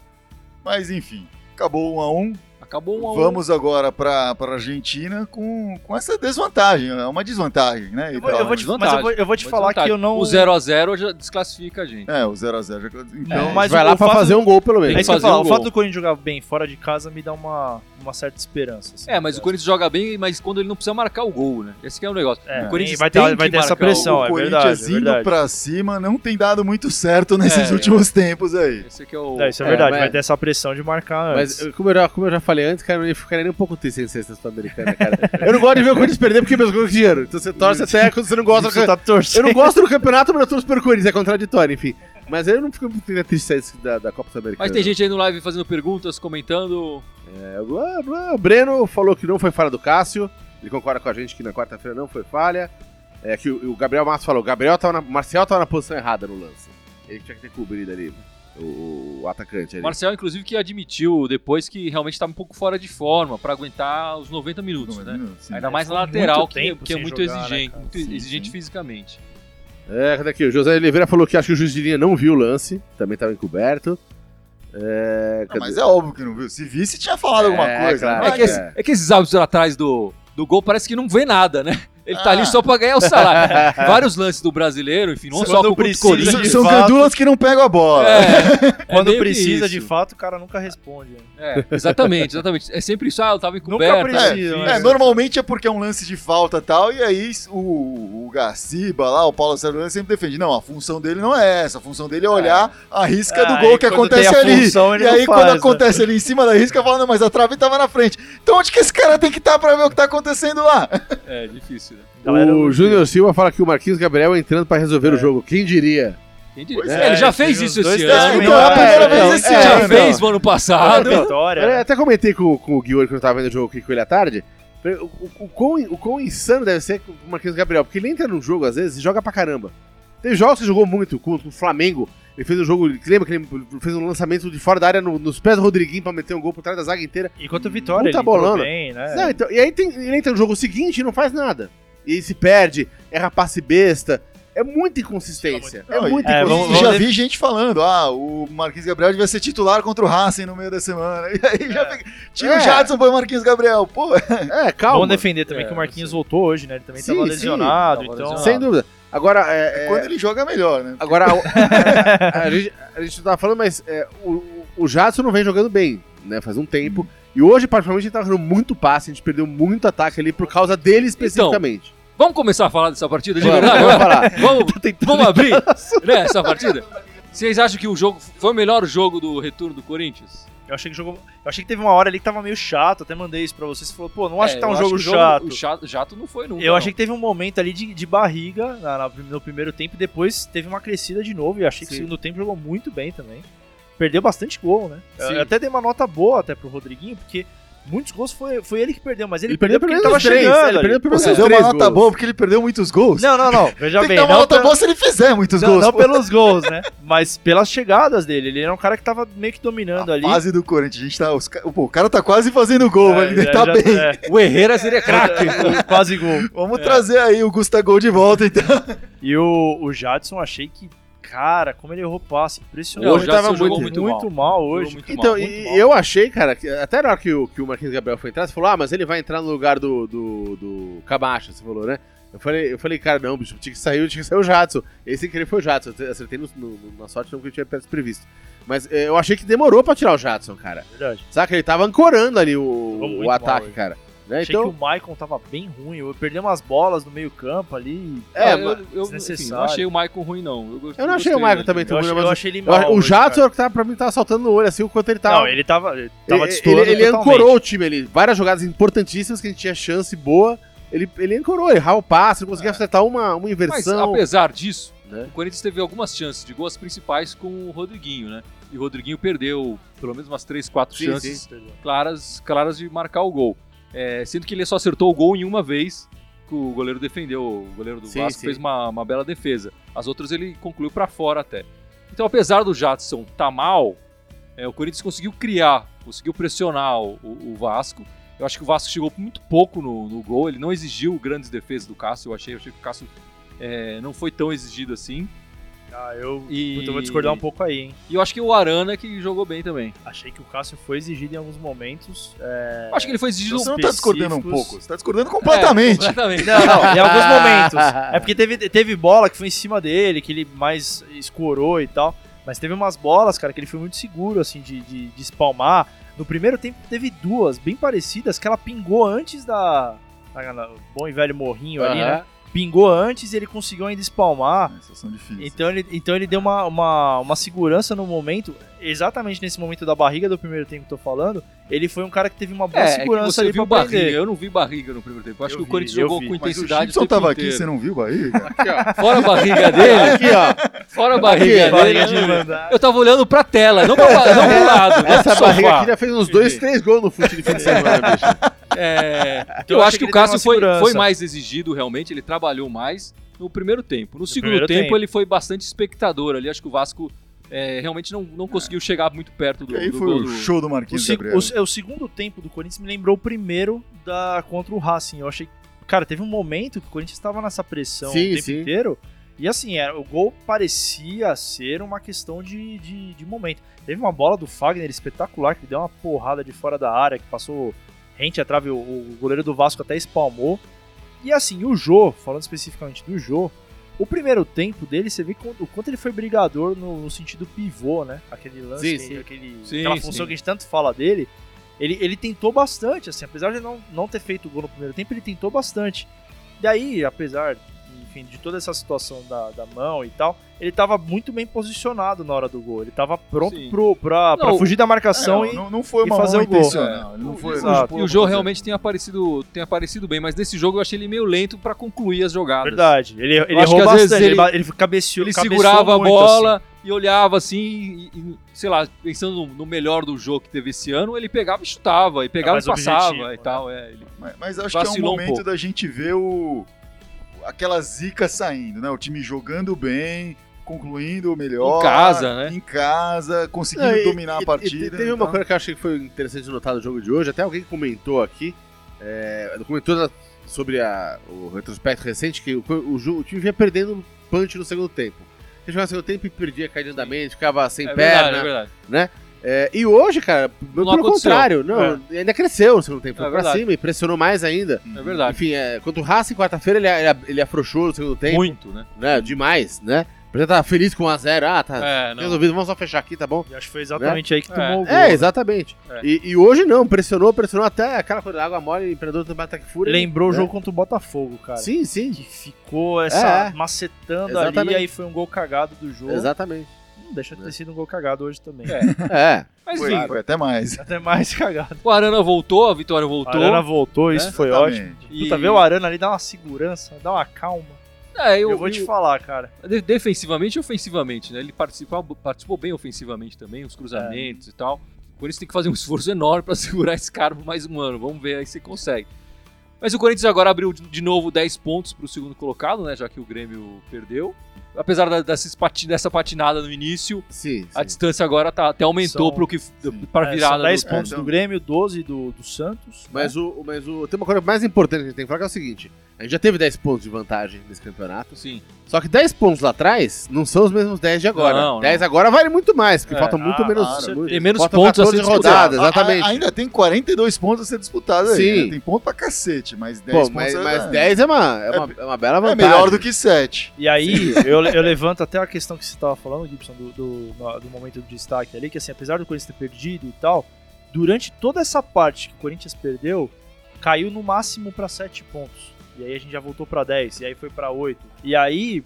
[SPEAKER 3] Mas enfim, acabou um a um.
[SPEAKER 1] Acabou um a um.
[SPEAKER 3] Vamos agora pra, pra Argentina com, com essa desvantagem. É uma desvantagem, né?
[SPEAKER 2] Eu vou, eu vou te, mas eu vou, eu vou te falar que eu não...
[SPEAKER 1] O 0x0 já desclassifica a gente.
[SPEAKER 3] É, o 0x0. Então,
[SPEAKER 2] É,
[SPEAKER 4] Mas vai
[SPEAKER 2] o-
[SPEAKER 4] lá
[SPEAKER 2] o
[SPEAKER 4] pra
[SPEAKER 2] fato-
[SPEAKER 4] fazer um gol, pelo
[SPEAKER 1] Tem
[SPEAKER 2] É
[SPEAKER 4] menos.
[SPEAKER 2] isso que eu falar,
[SPEAKER 1] um
[SPEAKER 2] o fato do Corinthians jogar bem fora de casa me dá uma, uma certa esperança. assim.
[SPEAKER 1] É, mas o Corinthians joga bem, mas quando ele não precisa marcar o gol, né? Esse que é o negócio.
[SPEAKER 2] É,
[SPEAKER 1] o Corinthians
[SPEAKER 2] vai ter-
[SPEAKER 1] tem
[SPEAKER 2] vai
[SPEAKER 1] que
[SPEAKER 2] ter essa
[SPEAKER 1] o
[SPEAKER 2] pressão, é
[SPEAKER 3] o
[SPEAKER 2] verdade,
[SPEAKER 3] Corinthians
[SPEAKER 2] é
[SPEAKER 3] indo
[SPEAKER 2] verdade.
[SPEAKER 3] pra cima não tem dado muito certo nesses
[SPEAKER 1] É,
[SPEAKER 3] últimos tempos aí.
[SPEAKER 1] Esse que é o...
[SPEAKER 2] É, isso é,
[SPEAKER 4] É,
[SPEAKER 2] verdade,
[SPEAKER 4] mas-
[SPEAKER 2] vai ter essa pressão de marcar
[SPEAKER 4] Mas, como eu, já, como eu já falei antes, cara, eu ficaria nem um pouco triste sem sexta sul-americana, cara. eu não gosto de ver o Corinthians perder porque meus gols dinheiro. Então você torce até quando você não gosta
[SPEAKER 2] Você
[SPEAKER 4] do
[SPEAKER 2] tá torcendo.
[SPEAKER 4] Eu não gosto do campeonato, mas eu torço pelo Corinthians, é contraditório, enfim. Mas eu não fico muito triste da, da Copa Sul-Americana.
[SPEAKER 1] Mas tem gente aí no live fazendo perguntas, comentando.
[SPEAKER 4] É, blá, blá. O Breno falou que não foi falha do Cássio. Ele concorda com a gente que na quarta-feira não foi falha. É que o, o Gabriel Matos falou: o Gabriel tava na, Marcial tava na posição errada no lance. Ele tinha que ter cobrido ali. O, o atacante
[SPEAKER 1] O
[SPEAKER 4] ali.
[SPEAKER 1] Marcel, inclusive, que admitiu depois que realmente estava um pouco fora de forma pra aguentar os 90 minutos, né?
[SPEAKER 3] Sim.
[SPEAKER 1] Ainda mais lateral, que, que é muito
[SPEAKER 2] jogar, né,
[SPEAKER 1] exigente,
[SPEAKER 2] cara?
[SPEAKER 1] muito
[SPEAKER 3] Sim,
[SPEAKER 1] exigente
[SPEAKER 3] sim.
[SPEAKER 1] fisicamente.
[SPEAKER 4] É, cadê aqui? O José Oliveira falou que acho que o juiz de linha não viu o lance, também estava encoberto. É,
[SPEAKER 3] Não, mas é óbvio que não viu. Se visse, tinha falado alguma
[SPEAKER 4] É,
[SPEAKER 3] coisa.
[SPEAKER 4] claro.
[SPEAKER 3] né?
[SPEAKER 1] É que, esse- é que esses árbitros lá atrás do, do gol parece que não vê nada, né? Ele tá
[SPEAKER 3] Ah.
[SPEAKER 1] ali só pra ganhar o salário. Vários lances do brasileiro, enfim, não
[SPEAKER 2] Quando
[SPEAKER 1] só com o Corinthians.
[SPEAKER 3] São-
[SPEAKER 2] fato.
[SPEAKER 3] gandulas que não pegam a bola.
[SPEAKER 1] É,
[SPEAKER 2] Quando
[SPEAKER 1] meio que
[SPEAKER 2] precisa de fato, o cara nunca responde. né?
[SPEAKER 1] É, exatamente, exatamente. É sempre isso, ah, eu tava
[SPEAKER 2] Nunca
[SPEAKER 1] encoberto.
[SPEAKER 2] precisa.
[SPEAKER 3] É,
[SPEAKER 2] mas-
[SPEAKER 3] normalmente é porque é um lance de falta e tal, e aí o, o Garciba lá, o Paulo Sérgio sempre defende. Não, a função dele não é essa, a função dele é olhar a risca do
[SPEAKER 2] Ah,
[SPEAKER 3] gol que
[SPEAKER 2] quando
[SPEAKER 3] acontece ali.
[SPEAKER 2] função,
[SPEAKER 3] e aí
[SPEAKER 2] não
[SPEAKER 3] quando
[SPEAKER 2] faz, né?
[SPEAKER 3] acontece ali em cima da risca, fala, não, mas a trave tava na frente. Então onde que esse cara tem que estar pra ver o que tá acontecendo lá?
[SPEAKER 1] É, difícil, né?
[SPEAKER 2] Galera,
[SPEAKER 4] o Júnior Silva fala que o Marquinhos Gabriel entrando pra resolver o jogo. Quem diria?
[SPEAKER 1] Quem diria?
[SPEAKER 3] Pois
[SPEAKER 1] É, ele
[SPEAKER 2] é,
[SPEAKER 1] já fez isso esse ano.
[SPEAKER 3] então é a primeira
[SPEAKER 2] é,
[SPEAKER 3] vez esse
[SPEAKER 4] é,
[SPEAKER 1] já
[SPEAKER 3] ano.
[SPEAKER 1] fez no ano passado.
[SPEAKER 2] vitória.
[SPEAKER 4] Eu até comentei com, com o Gui hoje quando eu tava vendo o jogo aqui com ele à tarde. O, o, o, quão, o quão insano deve ser com o Marquinhos Gabriel, porque ele entra num jogo às vezes e joga pra caramba. Teve jogos que jogou muito, com, com o Flamengo. Ele fez um jogo, lembra que ele fez um lançamento de fora da área no- nos pés do Rodriguinho pra meter um gol por trás da zaga inteira.
[SPEAKER 2] Enquanto o Vitória,
[SPEAKER 4] Não
[SPEAKER 2] ele
[SPEAKER 4] tá bolando.
[SPEAKER 2] bem, né?
[SPEAKER 4] Não, então, e aí tem, ele entra no jogo seguinte e não faz nada. E se perde, erra passe besta. É muita inconsistência. É muita
[SPEAKER 2] é,
[SPEAKER 3] E
[SPEAKER 2] vamos-
[SPEAKER 4] inconsistência.
[SPEAKER 3] já vi gente falando, ah, o Marquinhos Gabriel devia ser titular contra o Racing no meio da semana. E aí já vi- tinha
[SPEAKER 4] É.
[SPEAKER 3] o Jadson, foi o Marquinhos Gabriel. Pô,
[SPEAKER 4] É, calma.
[SPEAKER 2] Vamos defender também
[SPEAKER 1] É,
[SPEAKER 2] que o Marquinhos
[SPEAKER 1] sim.
[SPEAKER 2] voltou hoje, né? Ele também
[SPEAKER 4] Sim,
[SPEAKER 2] tava
[SPEAKER 4] sim,
[SPEAKER 2] lesionado,
[SPEAKER 1] tava
[SPEAKER 2] então...
[SPEAKER 1] lesionado.
[SPEAKER 4] Sem dúvida. Agora, é, é,
[SPEAKER 3] quando ele joga melhor, né?
[SPEAKER 4] Agora, a, a gente, a gente tava falando, mas é, o, o Jadson não vem jogando bem, né? Faz um tempo. E hoje, particularmente, ele tá jogando muito passe, a gente perdeu muito ataque ali por causa dele especificamente.
[SPEAKER 1] Vamos começar a falar dessa partida de
[SPEAKER 4] Vamos,
[SPEAKER 1] verdade?
[SPEAKER 4] vamos.
[SPEAKER 1] Vamos, vamos abrir né, essa partida? Vocês acham que o jogo foi o melhor jogo do retorno do Corinthians?
[SPEAKER 2] Eu achei que jogou. Eu achei que teve uma hora ali que tava meio chato, até mandei isso pra você. Você falou, pô, não acho
[SPEAKER 1] É,
[SPEAKER 2] que tá um jogo
[SPEAKER 1] que o
[SPEAKER 2] chato.
[SPEAKER 1] Chato, jato não foi nunca.
[SPEAKER 2] Eu
[SPEAKER 1] não.
[SPEAKER 2] achei que teve um momento ali de, de barriga na- na- no primeiro tempo e depois teve uma crescida de novo. E achei que o
[SPEAKER 4] Sim.
[SPEAKER 2] segundo tempo jogou muito bem também. Perdeu bastante gol, né? Eu-
[SPEAKER 4] Sim.
[SPEAKER 2] Eu até dei uma nota boa até pro Rodriguinho, porque muitos gols foi, foi ele que perdeu, mas ele,
[SPEAKER 4] Ele perdeu
[SPEAKER 2] porque
[SPEAKER 4] pelo
[SPEAKER 2] ele tava
[SPEAKER 4] três.
[SPEAKER 2] chegando.
[SPEAKER 4] Ele perdeu pelo
[SPEAKER 3] Você deu uma
[SPEAKER 4] três
[SPEAKER 3] nota
[SPEAKER 4] gols.
[SPEAKER 3] boa porque ele perdeu muitos gols.
[SPEAKER 2] Não, não, não. Veja
[SPEAKER 3] Tem
[SPEAKER 2] bem.
[SPEAKER 3] dar uma nota boa se ele fizer muitos
[SPEAKER 2] Não,
[SPEAKER 3] gols.
[SPEAKER 2] não
[SPEAKER 3] pô.
[SPEAKER 2] pelos gols, né? Mas pelas chegadas dele. Ele era um cara que tava meio que dominando
[SPEAKER 3] A
[SPEAKER 2] ali.
[SPEAKER 3] fase do Corinthians, a gente tá. Os, pô, o cara tá quase fazendo gol,
[SPEAKER 2] É,
[SPEAKER 3] mas ele
[SPEAKER 2] já-
[SPEAKER 3] tá
[SPEAKER 2] já-
[SPEAKER 3] bem.
[SPEAKER 2] é.
[SPEAKER 1] O Herrera seria craque.
[SPEAKER 2] Quase gol.
[SPEAKER 3] Vamos trazer aí o Gustavo de volta, então.
[SPEAKER 2] E o, o Jadson, achei que, cara, como ele errou passe, impressionante.
[SPEAKER 4] Hoje tava
[SPEAKER 1] jogou
[SPEAKER 4] muito-
[SPEAKER 1] muito, mal.
[SPEAKER 2] mal hoje.
[SPEAKER 1] Muito
[SPEAKER 4] Então,
[SPEAKER 1] mal,
[SPEAKER 4] e-
[SPEAKER 1] muito mal.
[SPEAKER 4] eu achei, cara, que até na hora que o, que o Marquinhos Gabriel foi entrar, você falou, ah, mas ele vai entrar no lugar do, do, do Camacho, você falou, né? Eu falei, eu falei, cara, não, bicho, tinha que sair, tinha que sair o Jadson. Esse sem querer foi o Jadson. Eu acertei no, no- na sorte não que eu tinha previsto. Mas eh, eu achei que demorou pra tirar o Jadson, cara.
[SPEAKER 2] Verdade.
[SPEAKER 4] Saca? Ele tava ancorando ali o,
[SPEAKER 2] muito
[SPEAKER 4] o ataque,
[SPEAKER 2] hoje.
[SPEAKER 4] cara. Né?
[SPEAKER 2] Achei
[SPEAKER 4] Então,
[SPEAKER 2] que o Maicon tava bem ruim. Eu perdi umas bolas no meio campo ali.
[SPEAKER 4] É,
[SPEAKER 1] eu, eu, eu, enfim, não achei o Maicon ruim, não. Eu,
[SPEAKER 4] Eu não achei o Maicon
[SPEAKER 1] dele.
[SPEAKER 4] também tão ruim, mas
[SPEAKER 2] eu achei ele mal.
[SPEAKER 4] o
[SPEAKER 2] hoje, cara.
[SPEAKER 4] que tava, pra mim, tava saltando no olho, assim, o quanto ele tava.
[SPEAKER 2] Não, ele tava, ele tava
[SPEAKER 4] ele, ele, ancorou o time ali. Várias jogadas importantíssimas que a gente tinha chance boa. Ele, ele ancorou, ele errava o passe, não conseguia acertar uma, uma
[SPEAKER 1] Mas
[SPEAKER 4] inversão.
[SPEAKER 1] apesar disso,
[SPEAKER 4] né?
[SPEAKER 1] o Corinthians teve algumas chances de gols principais com o Rodriguinho, né? E o Rodriguinho perdeu pelo menos umas 3, 4
[SPEAKER 4] Sim,
[SPEAKER 1] chances
[SPEAKER 4] sim.
[SPEAKER 1] claras, claras de marcar o gol. É, sendo que ele só acertou o gol em uma vez que o goleiro defendeu. O goleiro do
[SPEAKER 4] Sim,
[SPEAKER 1] Vasco
[SPEAKER 4] sim.
[SPEAKER 1] fez uma, uma bela defesa. As outras ele concluiu pra fora até. Então, apesar do Jadson tá mal, é, o Corinthians conseguiu criar, conseguiu pressionar o, o- o Vasco. Eu acho que o Vasco chegou muito pouco no, no gol. Ele não exigiu grandes defesas do Cássio. Eu achei, eu achei que o Cássio é, não foi tão exigido assim.
[SPEAKER 2] Ah, eu,
[SPEAKER 1] E-
[SPEAKER 2] puta, eu vou discordar um pouco aí, hein.
[SPEAKER 1] E eu acho que o Arana que jogou bem também.
[SPEAKER 2] Achei que o Cássio foi exigido em alguns momentos. é,
[SPEAKER 1] Eu acho que ele foi exigido
[SPEAKER 3] Você não tá discordando um pouco, você tá discordando completamente.
[SPEAKER 1] É, completamente.
[SPEAKER 2] Não, não, em alguns momentos. É porque teve, teve bola que foi em cima dele, que ele mais escorou e tal. Mas teve umas bolas, cara, que ele foi muito seguro, assim, de, de, de espalmar. No primeiro tempo teve duas bem parecidas que ela pingou antes da. da- bom e velho morrinho ali, né? Pingou antes e ele conseguiu ainda espalmar.
[SPEAKER 3] Essas são difíceis.
[SPEAKER 2] Então ele, então ele deu uma, uma, uma segurança no momento, exatamente nesse momento da barriga do primeiro tempo que eu tô falando. Ele foi um cara que teve uma boa
[SPEAKER 1] É, é que
[SPEAKER 2] segurança
[SPEAKER 1] você
[SPEAKER 2] ali
[SPEAKER 1] viu
[SPEAKER 2] pra
[SPEAKER 1] barriga.
[SPEAKER 2] prender.
[SPEAKER 1] Eu não vi barriga no primeiro tempo. Eu acho
[SPEAKER 2] Eu
[SPEAKER 1] que o Corinthians jogou
[SPEAKER 2] vi.
[SPEAKER 1] com
[SPEAKER 3] Mas o
[SPEAKER 1] intensidade.
[SPEAKER 3] Gibson
[SPEAKER 1] tempo
[SPEAKER 3] tava aqui,
[SPEAKER 1] inteiro.
[SPEAKER 3] você não viu, Bahia?
[SPEAKER 4] Aqui, ó.
[SPEAKER 1] Fora a barriga dele,
[SPEAKER 4] Aqui, ó.
[SPEAKER 1] fora a barriga
[SPEAKER 4] Aqui,
[SPEAKER 2] Barriga
[SPEAKER 1] dele.
[SPEAKER 2] de mandar.
[SPEAKER 1] Eu tava olhando pra tela, não, pra, não pro lado.
[SPEAKER 4] Essa
[SPEAKER 1] pro
[SPEAKER 4] barriga
[SPEAKER 1] sofá.
[SPEAKER 4] aqui já fez uns dois, três gols no fute de fim de semana, bicho.
[SPEAKER 1] É,
[SPEAKER 2] Então
[SPEAKER 1] eu
[SPEAKER 2] eu
[SPEAKER 1] acho que o Cássio foi, foi mais exigido, realmente. Ele trabalhou mais no primeiro tempo. No, segundo
[SPEAKER 2] primeiro
[SPEAKER 1] tempo,
[SPEAKER 2] tempo.
[SPEAKER 1] ele foi bastante espectador ali. Acho que o Vasco é, realmente não, não conseguiu chegar muito perto do,
[SPEAKER 3] Que aí
[SPEAKER 1] do
[SPEAKER 3] foi
[SPEAKER 1] gol
[SPEAKER 3] o
[SPEAKER 1] do...
[SPEAKER 3] show do
[SPEAKER 2] O,
[SPEAKER 3] Marquinhos Gabriel.
[SPEAKER 2] o- é, o segundo tempo do Corinthians me lembrou o primeiro da contra o Racing. Eu achei. Cara, teve um momento que o Corinthians estava nessa pressão
[SPEAKER 4] Sim,
[SPEAKER 2] o tempo
[SPEAKER 4] sim.
[SPEAKER 2] inteiro. E assim, era, o gol parecia ser uma questão de, de, de momento. Teve uma bola do Fagner espetacular que deu uma porrada de fora da área, que passou rente a trave, o, o goleiro do Vasco até espalmou. E assim, o Jô, falando especificamente do Jô, o primeiro tempo dele, você vê o quanto ele foi brigador no, no sentido pivô, né? Aquele lance,
[SPEAKER 4] Sim, sim.
[SPEAKER 2] Aquele,
[SPEAKER 1] Sim,
[SPEAKER 2] aquela função que a gente tanto fala dele. Ele, ele tentou bastante, assim, apesar de não, não ter feito o gol no primeiro tempo, ele tentou bastante. E aí, apesar, enfim, de toda essa situação da, da mão e tal, ele tava muito bem posicionado na hora do gol. Ele tava pronto pro, pra, pra
[SPEAKER 1] Não,
[SPEAKER 2] fugir da marcação
[SPEAKER 3] É,
[SPEAKER 2] e.
[SPEAKER 3] não, não foi
[SPEAKER 2] e
[SPEAKER 3] uma
[SPEAKER 2] fazer o gol.
[SPEAKER 3] intencional. ele Não foi,
[SPEAKER 2] Exato.
[SPEAKER 3] não
[SPEAKER 1] E o Jô
[SPEAKER 3] uma
[SPEAKER 1] realmente tem aparecido, tem aparecido bem, mas nesse jogo eu achei ele meio lento pra concluir as jogadas.
[SPEAKER 2] Verdade. Ele, ele
[SPEAKER 1] acho
[SPEAKER 2] errou
[SPEAKER 1] que às vezes
[SPEAKER 2] bastante. Ele,
[SPEAKER 1] ele-
[SPEAKER 2] ele cabeceou
[SPEAKER 1] Ele segurava a bola
[SPEAKER 2] assim.
[SPEAKER 1] e olhava assim, e, e, sei lá, pensando no, melhor do jogo que teve esse ano, ele pegava e chutava, e pegava
[SPEAKER 2] mais
[SPEAKER 1] e passava
[SPEAKER 2] objetivo,
[SPEAKER 1] e
[SPEAKER 2] né?
[SPEAKER 1] tal. É, ele-
[SPEAKER 3] Mas, mas acho que é um
[SPEAKER 1] um
[SPEAKER 3] momento
[SPEAKER 1] pouco.
[SPEAKER 3] da gente ver o aquela zica saindo, né? O time jogando bem, concluindo melhor.
[SPEAKER 1] Em casa, né?
[SPEAKER 3] Em casa, conseguindo
[SPEAKER 4] Não, e-
[SPEAKER 3] dominar
[SPEAKER 4] e-
[SPEAKER 3] a partida.
[SPEAKER 4] E, teve uma
[SPEAKER 3] então-
[SPEAKER 4] coisa que eu achei que foi interessante de notar no jogo de hoje, até alguém comentou aqui, é, comentou sobre a- o retrospecto recente, que o, o, o time vinha perdendo punch no segundo tempo. Ele jogava no segundo tempo e perdia, caía de andamento, ficava sem
[SPEAKER 1] é
[SPEAKER 4] perna.
[SPEAKER 1] verdade, é verdade.
[SPEAKER 4] É, e hoje, cara, pelo
[SPEAKER 1] aconteceu.
[SPEAKER 4] contrário, não, ainda cresceu no segundo tempo, foi
[SPEAKER 1] É
[SPEAKER 4] pra
[SPEAKER 1] verdade.
[SPEAKER 4] cima e pressionou mais ainda.
[SPEAKER 1] É verdade.
[SPEAKER 4] Enfim, é, contra o Racing, quarta-feira, ele, ele, ele afrouxou no segundo tempo,
[SPEAKER 1] Muito, né?
[SPEAKER 4] né, demais, né? Exemplo, tá feliz com 1x0, ah, tá
[SPEAKER 1] É, não.
[SPEAKER 4] resolvido, vamos só fechar aqui, tá bom?
[SPEAKER 2] E acho que foi exatamente aí que
[SPEAKER 1] É.
[SPEAKER 2] tomou o gol.
[SPEAKER 4] É, exatamente.
[SPEAKER 1] É.
[SPEAKER 4] E, e hoje não, pressionou, pressionou até aquela coisa, água mole, Imperador do Ataque Fúria.
[SPEAKER 2] Lembrou o
[SPEAKER 4] né?
[SPEAKER 2] jogo contra o Botafogo, cara.
[SPEAKER 4] Sim, sim,
[SPEAKER 2] Que ficou essa
[SPEAKER 4] É.
[SPEAKER 2] macetando ali,
[SPEAKER 4] Exatamente.
[SPEAKER 2] e aí foi um gol cagado do jogo.
[SPEAKER 4] exatamente.
[SPEAKER 2] Não deixa de ter sido um gol cagado hoje também.
[SPEAKER 1] É.
[SPEAKER 4] É,
[SPEAKER 1] Mas
[SPEAKER 3] Foi,
[SPEAKER 1] enfim,
[SPEAKER 3] foi até mais.
[SPEAKER 2] Até mais cagado.
[SPEAKER 1] o Arana voltou, a Vitória
[SPEAKER 2] O
[SPEAKER 1] voltou.
[SPEAKER 2] Arana voltou, isso foi
[SPEAKER 3] Exatamente.
[SPEAKER 2] ótimo.
[SPEAKER 1] E-
[SPEAKER 2] Puta, ver o Arana ali dá uma segurança, dá uma calma.
[SPEAKER 1] É,
[SPEAKER 2] Eu,
[SPEAKER 1] eu,
[SPEAKER 2] vou te
[SPEAKER 1] eu-
[SPEAKER 2] falar, cara.
[SPEAKER 1] de- defensivamente e ofensivamente, né? Ele participou, participou bem ofensivamente também, os cruzamentos e tal. Por isso tem que fazer um esforço enorme pra segurar esse cara por mais um ano. Vamos ver aí se consegue. Mas o Corinthians agora abriu de- de novo 10 pontos pro segundo colocado, né? Já que o Grêmio perdeu. Apesar da- dessas pati- dessa patinada no início,
[SPEAKER 4] sim.
[SPEAKER 1] a
[SPEAKER 4] sim.
[SPEAKER 1] distância agora tá, até aumentou
[SPEAKER 2] São-
[SPEAKER 1] pro que, pra
[SPEAKER 2] É,
[SPEAKER 1] virada
[SPEAKER 2] são 10
[SPEAKER 1] do-
[SPEAKER 2] pontos
[SPEAKER 3] então.
[SPEAKER 2] do Grêmio, 12 do, do Santos.
[SPEAKER 4] Mas,
[SPEAKER 2] né?
[SPEAKER 4] o, mas o, tem uma coisa mais importante que a gente tem que falar que é o seguinte: a gente já teve 10 pontos de vantagem nesse campeonato.
[SPEAKER 1] Sim.
[SPEAKER 4] Só que 10 pontos lá atrás não são os mesmos 10 de agora.
[SPEAKER 1] Não, não.
[SPEAKER 4] 10 agora vale muito mais, porque
[SPEAKER 1] É,
[SPEAKER 4] faltam muito
[SPEAKER 2] ah,
[SPEAKER 4] menos.
[SPEAKER 2] claro.
[SPEAKER 4] muito-
[SPEAKER 1] Tem menos
[SPEAKER 4] faltam
[SPEAKER 1] pontos a
[SPEAKER 4] 14
[SPEAKER 1] ser
[SPEAKER 4] rodadas, exatamente.
[SPEAKER 3] A- a- ainda tem 42 pontos a ser disputado aí.
[SPEAKER 4] Sim.
[SPEAKER 3] né? Tem ponto pra cacete, mas 10
[SPEAKER 4] Pô,
[SPEAKER 3] pontos
[SPEAKER 4] mas,
[SPEAKER 3] é,
[SPEAKER 4] mas 10 é uma, é, uma, é uma bela
[SPEAKER 3] é
[SPEAKER 4] vantagem.
[SPEAKER 3] melhor do que 7.
[SPEAKER 2] E aí, eu, eu levanto até a questão que você estava falando, Gibson, do, do, do momento de destaque ali, que assim, apesar do Corinthians ter perdido e tal, durante toda essa parte que o Corinthians perdeu, caiu no máximo para 7 pontos. E aí a gente já voltou para 10, e aí foi para 8. E aí,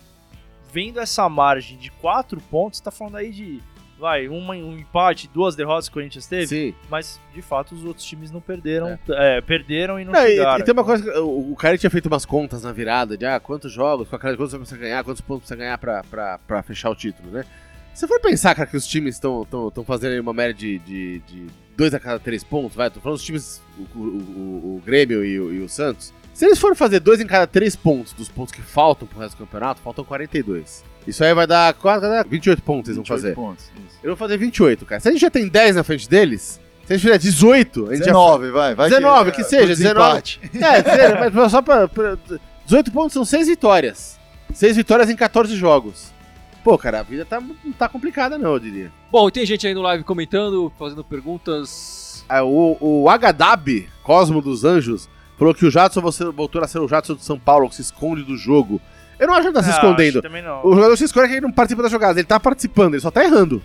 [SPEAKER 2] vendo essa margem de 4 pontos, você tá falando aí de, vai, uma, um empate, duas derrotas que o Corinthians teve,
[SPEAKER 4] Sim.
[SPEAKER 2] mas de fato os outros times não perderam, é, perderam e não,
[SPEAKER 4] Não, e,
[SPEAKER 2] chegaram.
[SPEAKER 4] e tem uma coisa, que o, o cara tinha feito umas contas na virada de ah, quantos jogos, com aquelas coisas você ganhar, quantos pontos precisa ganhar pra, pra, pra fechar o título, né? Se for pensar, cara, que os times estão fazendo aí uma média de, de, de dois a cada três pontos, vai, tô falando dos times, o, o, o- Grêmio e e o Santos, se eles forem fazer dois em cada três pontos dos pontos que faltam pro resto do campeonato, faltam 42. Isso aí vai dar quase vai dar 28 pontos eles vão fazer.
[SPEAKER 3] pontos. isso.
[SPEAKER 4] Eu vou fazer 28, cara. Se a gente já tem 10 na frente deles, se a gente fizer 18, a gente já
[SPEAKER 3] 19, vai. vai
[SPEAKER 4] 19, que
[SPEAKER 3] é,
[SPEAKER 4] seja,
[SPEAKER 3] pro desempate.
[SPEAKER 4] é, dizer, mas só pra, pra- 18 pontos são 6 vitórias. 6 vitórias em 14 jogos. Pô, cara, a vida tá, não tá complicada, não, eu diria.
[SPEAKER 1] Bom, e tem gente aí no live comentando, fazendo perguntas.
[SPEAKER 4] Ah, O, o Agadab, Cosmo dos Anjos, falou que o Jadson você voltou a ser o Jadson de São Paulo, que se esconde do jogo. Eu não acho que ele tá se escondendo. O jogador se esconde é que ele não participa das jogadas, ele tá participando, ele só tá errando.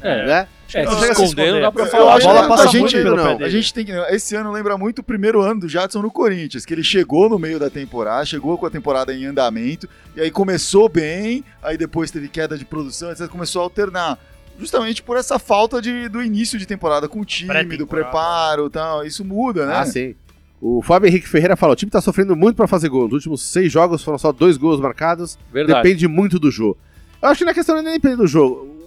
[SPEAKER 1] É,
[SPEAKER 4] Né?
[SPEAKER 1] é,
[SPEAKER 2] não
[SPEAKER 1] se esconder não dá pra falar.
[SPEAKER 2] a bola passa
[SPEAKER 3] a gente,
[SPEAKER 2] muito pelo
[SPEAKER 4] não.
[SPEAKER 2] pé
[SPEAKER 3] A gente tem que. Esse ano lembra muito o primeiro ano do Jadson no Corinthians, que ele chegou no meio da temporada, chegou com a temporada em andamento, e aí começou bem, aí depois teve queda de produção, etc. Começou a alternar. Justamente por essa falta de, do início de temporada com o time, do preparo e tal. Isso muda, né?
[SPEAKER 4] Ah, sim. O Fábio Henrique Ferreira falou: o time tá sofrendo muito pra fazer gol. Nos últimos seis jogos foram só dois gols marcados.
[SPEAKER 1] Verdade.
[SPEAKER 4] Depende muito do jogo. Eu acho que na questão não é nem depender do jogo.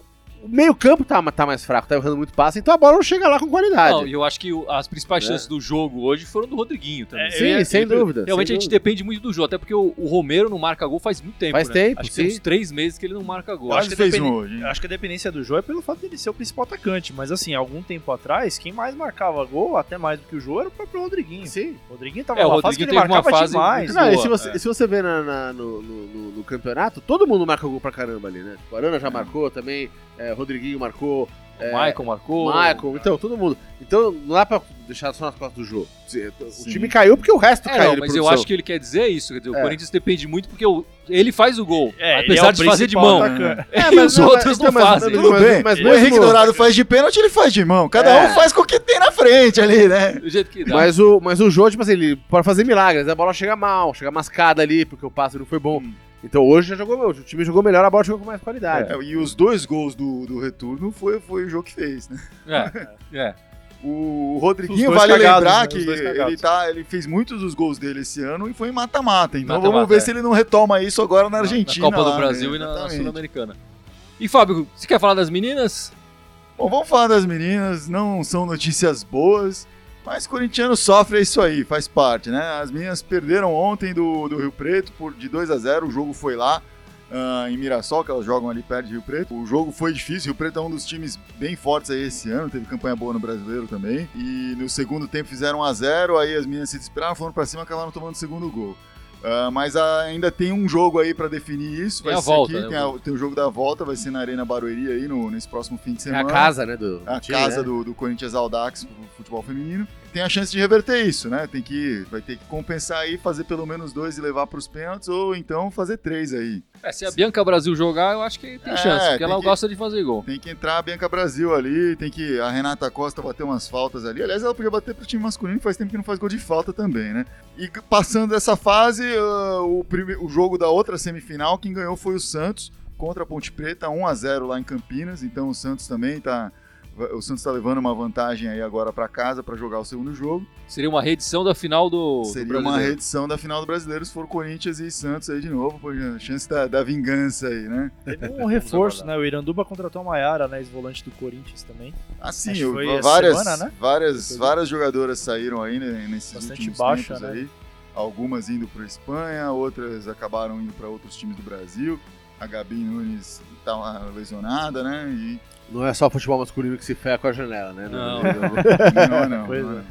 [SPEAKER 4] O meio-campo tá, tá mais fraco, tá errando muito passe, então a bola não chega lá com qualidade.
[SPEAKER 1] Não, e eu acho que o- as principais
[SPEAKER 4] É.
[SPEAKER 1] chances do jogo hoje foram do Rodriguinho também.
[SPEAKER 2] É,
[SPEAKER 4] sim,
[SPEAKER 2] ia-
[SPEAKER 4] sem dúvida.
[SPEAKER 1] Realmente
[SPEAKER 4] sem
[SPEAKER 1] a gente
[SPEAKER 4] dúvida.
[SPEAKER 1] depende muito do jogo, até porque o, o Romero não marca gol faz muito tempo.
[SPEAKER 4] Faz
[SPEAKER 1] né?
[SPEAKER 4] tempo,
[SPEAKER 1] Acho que
[SPEAKER 4] sim.
[SPEAKER 1] tem uns três meses que ele não marca gol.
[SPEAKER 2] Eu acho que
[SPEAKER 3] fez
[SPEAKER 2] depende-
[SPEAKER 3] um hoje,
[SPEAKER 2] Acho que a dependência do Jô é pelo fato dele ser o principal atacante, mas assim, algum tempo atrás, quem mais marcava gol, até mais do que o Jô, era o próprio Rodriguinho.
[SPEAKER 4] Sim.
[SPEAKER 2] O Rodriguinho tava
[SPEAKER 1] É, o
[SPEAKER 2] fase que
[SPEAKER 1] Rodriguinho uma
[SPEAKER 2] marcava
[SPEAKER 1] fase
[SPEAKER 2] demais.
[SPEAKER 4] Não, e se você,
[SPEAKER 1] é.
[SPEAKER 4] se você vê na- na- no, no- no- no campeonato, todo mundo marca gol pra caramba ali, né? O Arana já
[SPEAKER 3] É.
[SPEAKER 4] marcou também, é, Rodriguinho marcou,
[SPEAKER 1] O
[SPEAKER 4] é,
[SPEAKER 1] Michael marcou.
[SPEAKER 4] Michael, então, todo mundo. Então, não dá pra deixar só nas costas do jogo. O
[SPEAKER 3] Sim.
[SPEAKER 4] time caiu porque o resto
[SPEAKER 1] É,
[SPEAKER 4] caiu
[SPEAKER 1] não, mas eu acho que ele quer dizer isso. Quer dizer, o
[SPEAKER 4] É.
[SPEAKER 1] Corinthians depende muito porque o- ele faz o gol.
[SPEAKER 2] É, ele
[SPEAKER 1] apesar
[SPEAKER 2] é o
[SPEAKER 1] de fazer de mão.
[SPEAKER 2] atacante.
[SPEAKER 1] É,
[SPEAKER 4] mas
[SPEAKER 1] e os
[SPEAKER 4] não,
[SPEAKER 1] outros
[SPEAKER 4] mas-
[SPEAKER 1] não
[SPEAKER 4] então, mas-
[SPEAKER 1] fazem.
[SPEAKER 3] Tudo
[SPEAKER 4] Mas-
[SPEAKER 3] bem,
[SPEAKER 4] mas
[SPEAKER 3] o
[SPEAKER 4] mesmo-
[SPEAKER 3] Henrique Dourado faz de pênalti, ele faz de mão. Cada
[SPEAKER 4] É.
[SPEAKER 3] um faz com o que tem na frente ali, né?
[SPEAKER 1] Do jeito que dá.
[SPEAKER 4] Mas o, mas o Jô, tipo assim, ele pode fazer milagres. A bola chega mal, chega mascada ali, porque o passe não foi bom.
[SPEAKER 3] Hum.
[SPEAKER 4] Então hoje já jogou, o time jogou melhor, a bola jogou com mais qualidade.
[SPEAKER 3] É, e os dois gols do, do retorno foi, foi o jogo que fez, né?
[SPEAKER 1] É, é.
[SPEAKER 3] O Rodriguinho, vale
[SPEAKER 2] cagados,
[SPEAKER 3] lembrar
[SPEAKER 2] né?
[SPEAKER 3] que ele, tá, ele fez muitos dos gols dele esse ano e foi em mata-mata. Então
[SPEAKER 1] Mata-mata,
[SPEAKER 3] vamos ver
[SPEAKER 1] é.
[SPEAKER 3] se ele não retoma isso agora na Argentina.
[SPEAKER 1] Na Copa
[SPEAKER 3] lá,
[SPEAKER 1] do
[SPEAKER 3] né?
[SPEAKER 1] Brasil e na, na. Sul-Americana. E Fábio, você quer falar das meninas?
[SPEAKER 3] Bom, vamos falar das meninas, não são notícias boas, mas corintiano sofre é isso aí, faz parte, né? As meninas perderam ontem do, do Rio Preto por, de 2 a 0 o jogo foi lá. ah, em Mirassol, que elas jogam ali perto de Rio Preto. O jogo foi difícil, Rio Preto é um dos times bem fortes aí esse ano, teve campanha boa no brasileiro também. E no segundo tempo fizeram 1 a 0 aí as meninas se desesperaram, foram pra cima e acabaram tomando o segundo gol. Ah, mas ainda tem um jogo aí pra definir isso.
[SPEAKER 1] Tem
[SPEAKER 3] vai
[SPEAKER 1] a
[SPEAKER 3] ser
[SPEAKER 1] volta,
[SPEAKER 3] aqui,
[SPEAKER 1] né,
[SPEAKER 3] tem, a- tem o jogo da volta, vai ser na Arena Barueri aí no, nesse próximo fim de
[SPEAKER 4] É
[SPEAKER 3] semana
[SPEAKER 4] a casa, né, do,
[SPEAKER 3] a
[SPEAKER 4] do time,
[SPEAKER 3] casa
[SPEAKER 4] né?
[SPEAKER 3] do, do Corinthians Audax do futebol feminino. Tem a chance de reverter isso, né? Tem que, vai ter que compensar aí, fazer pelo menos dois e levar para os pênaltis, ou então fazer três aí.
[SPEAKER 1] É, se a Bianca Brasil jogar, eu acho que tem
[SPEAKER 3] É,
[SPEAKER 1] chance, porque
[SPEAKER 3] tem
[SPEAKER 1] ela
[SPEAKER 3] que-
[SPEAKER 1] gosta de fazer gol.
[SPEAKER 3] Tem que entrar a Bianca Brasil ali, tem que a Renata Costa bater umas faltas ali. Aliás, ela podia bater pro time masculino, que faz tempo que não faz gol de falta também, né? E passando dessa fase, ah, o, prime- o jogo da outra semifinal, quem ganhou foi o Santos contra a Ponte Preta, 1 a 0 lá em Campinas. Então o Santos também tá o Santos tá levando uma vantagem aí agora para casa para jogar o segundo jogo.
[SPEAKER 1] Seria uma reedição da final do, do
[SPEAKER 3] Seria uma
[SPEAKER 1] Brasileiro.
[SPEAKER 3] reedição da final do Brasileiro se for Corinthians e Santos aí de novo, por chance da, da vingança aí, né?
[SPEAKER 2] Teve um reforço, né? O Iranduba contratou a Maiara, né? Ex-volante do Corinthians também.
[SPEAKER 3] Assim, eu-
[SPEAKER 2] foi essa
[SPEAKER 3] várias,
[SPEAKER 2] semana, né?
[SPEAKER 3] várias, várias jogadoras saíram aí né, nesses
[SPEAKER 2] Bastante
[SPEAKER 3] últimos
[SPEAKER 2] baixa,
[SPEAKER 3] tempos
[SPEAKER 2] né?
[SPEAKER 3] aí. Algumas indo para Espanha, outras acabaram indo para outros times do Brasil. A Gabi Nunes tá lesionada, né? E
[SPEAKER 4] Não é só futebol masculino que se ferra com a janela, né?
[SPEAKER 1] Não.
[SPEAKER 3] não, não,
[SPEAKER 2] Pois
[SPEAKER 3] não,
[SPEAKER 2] é.
[SPEAKER 3] não.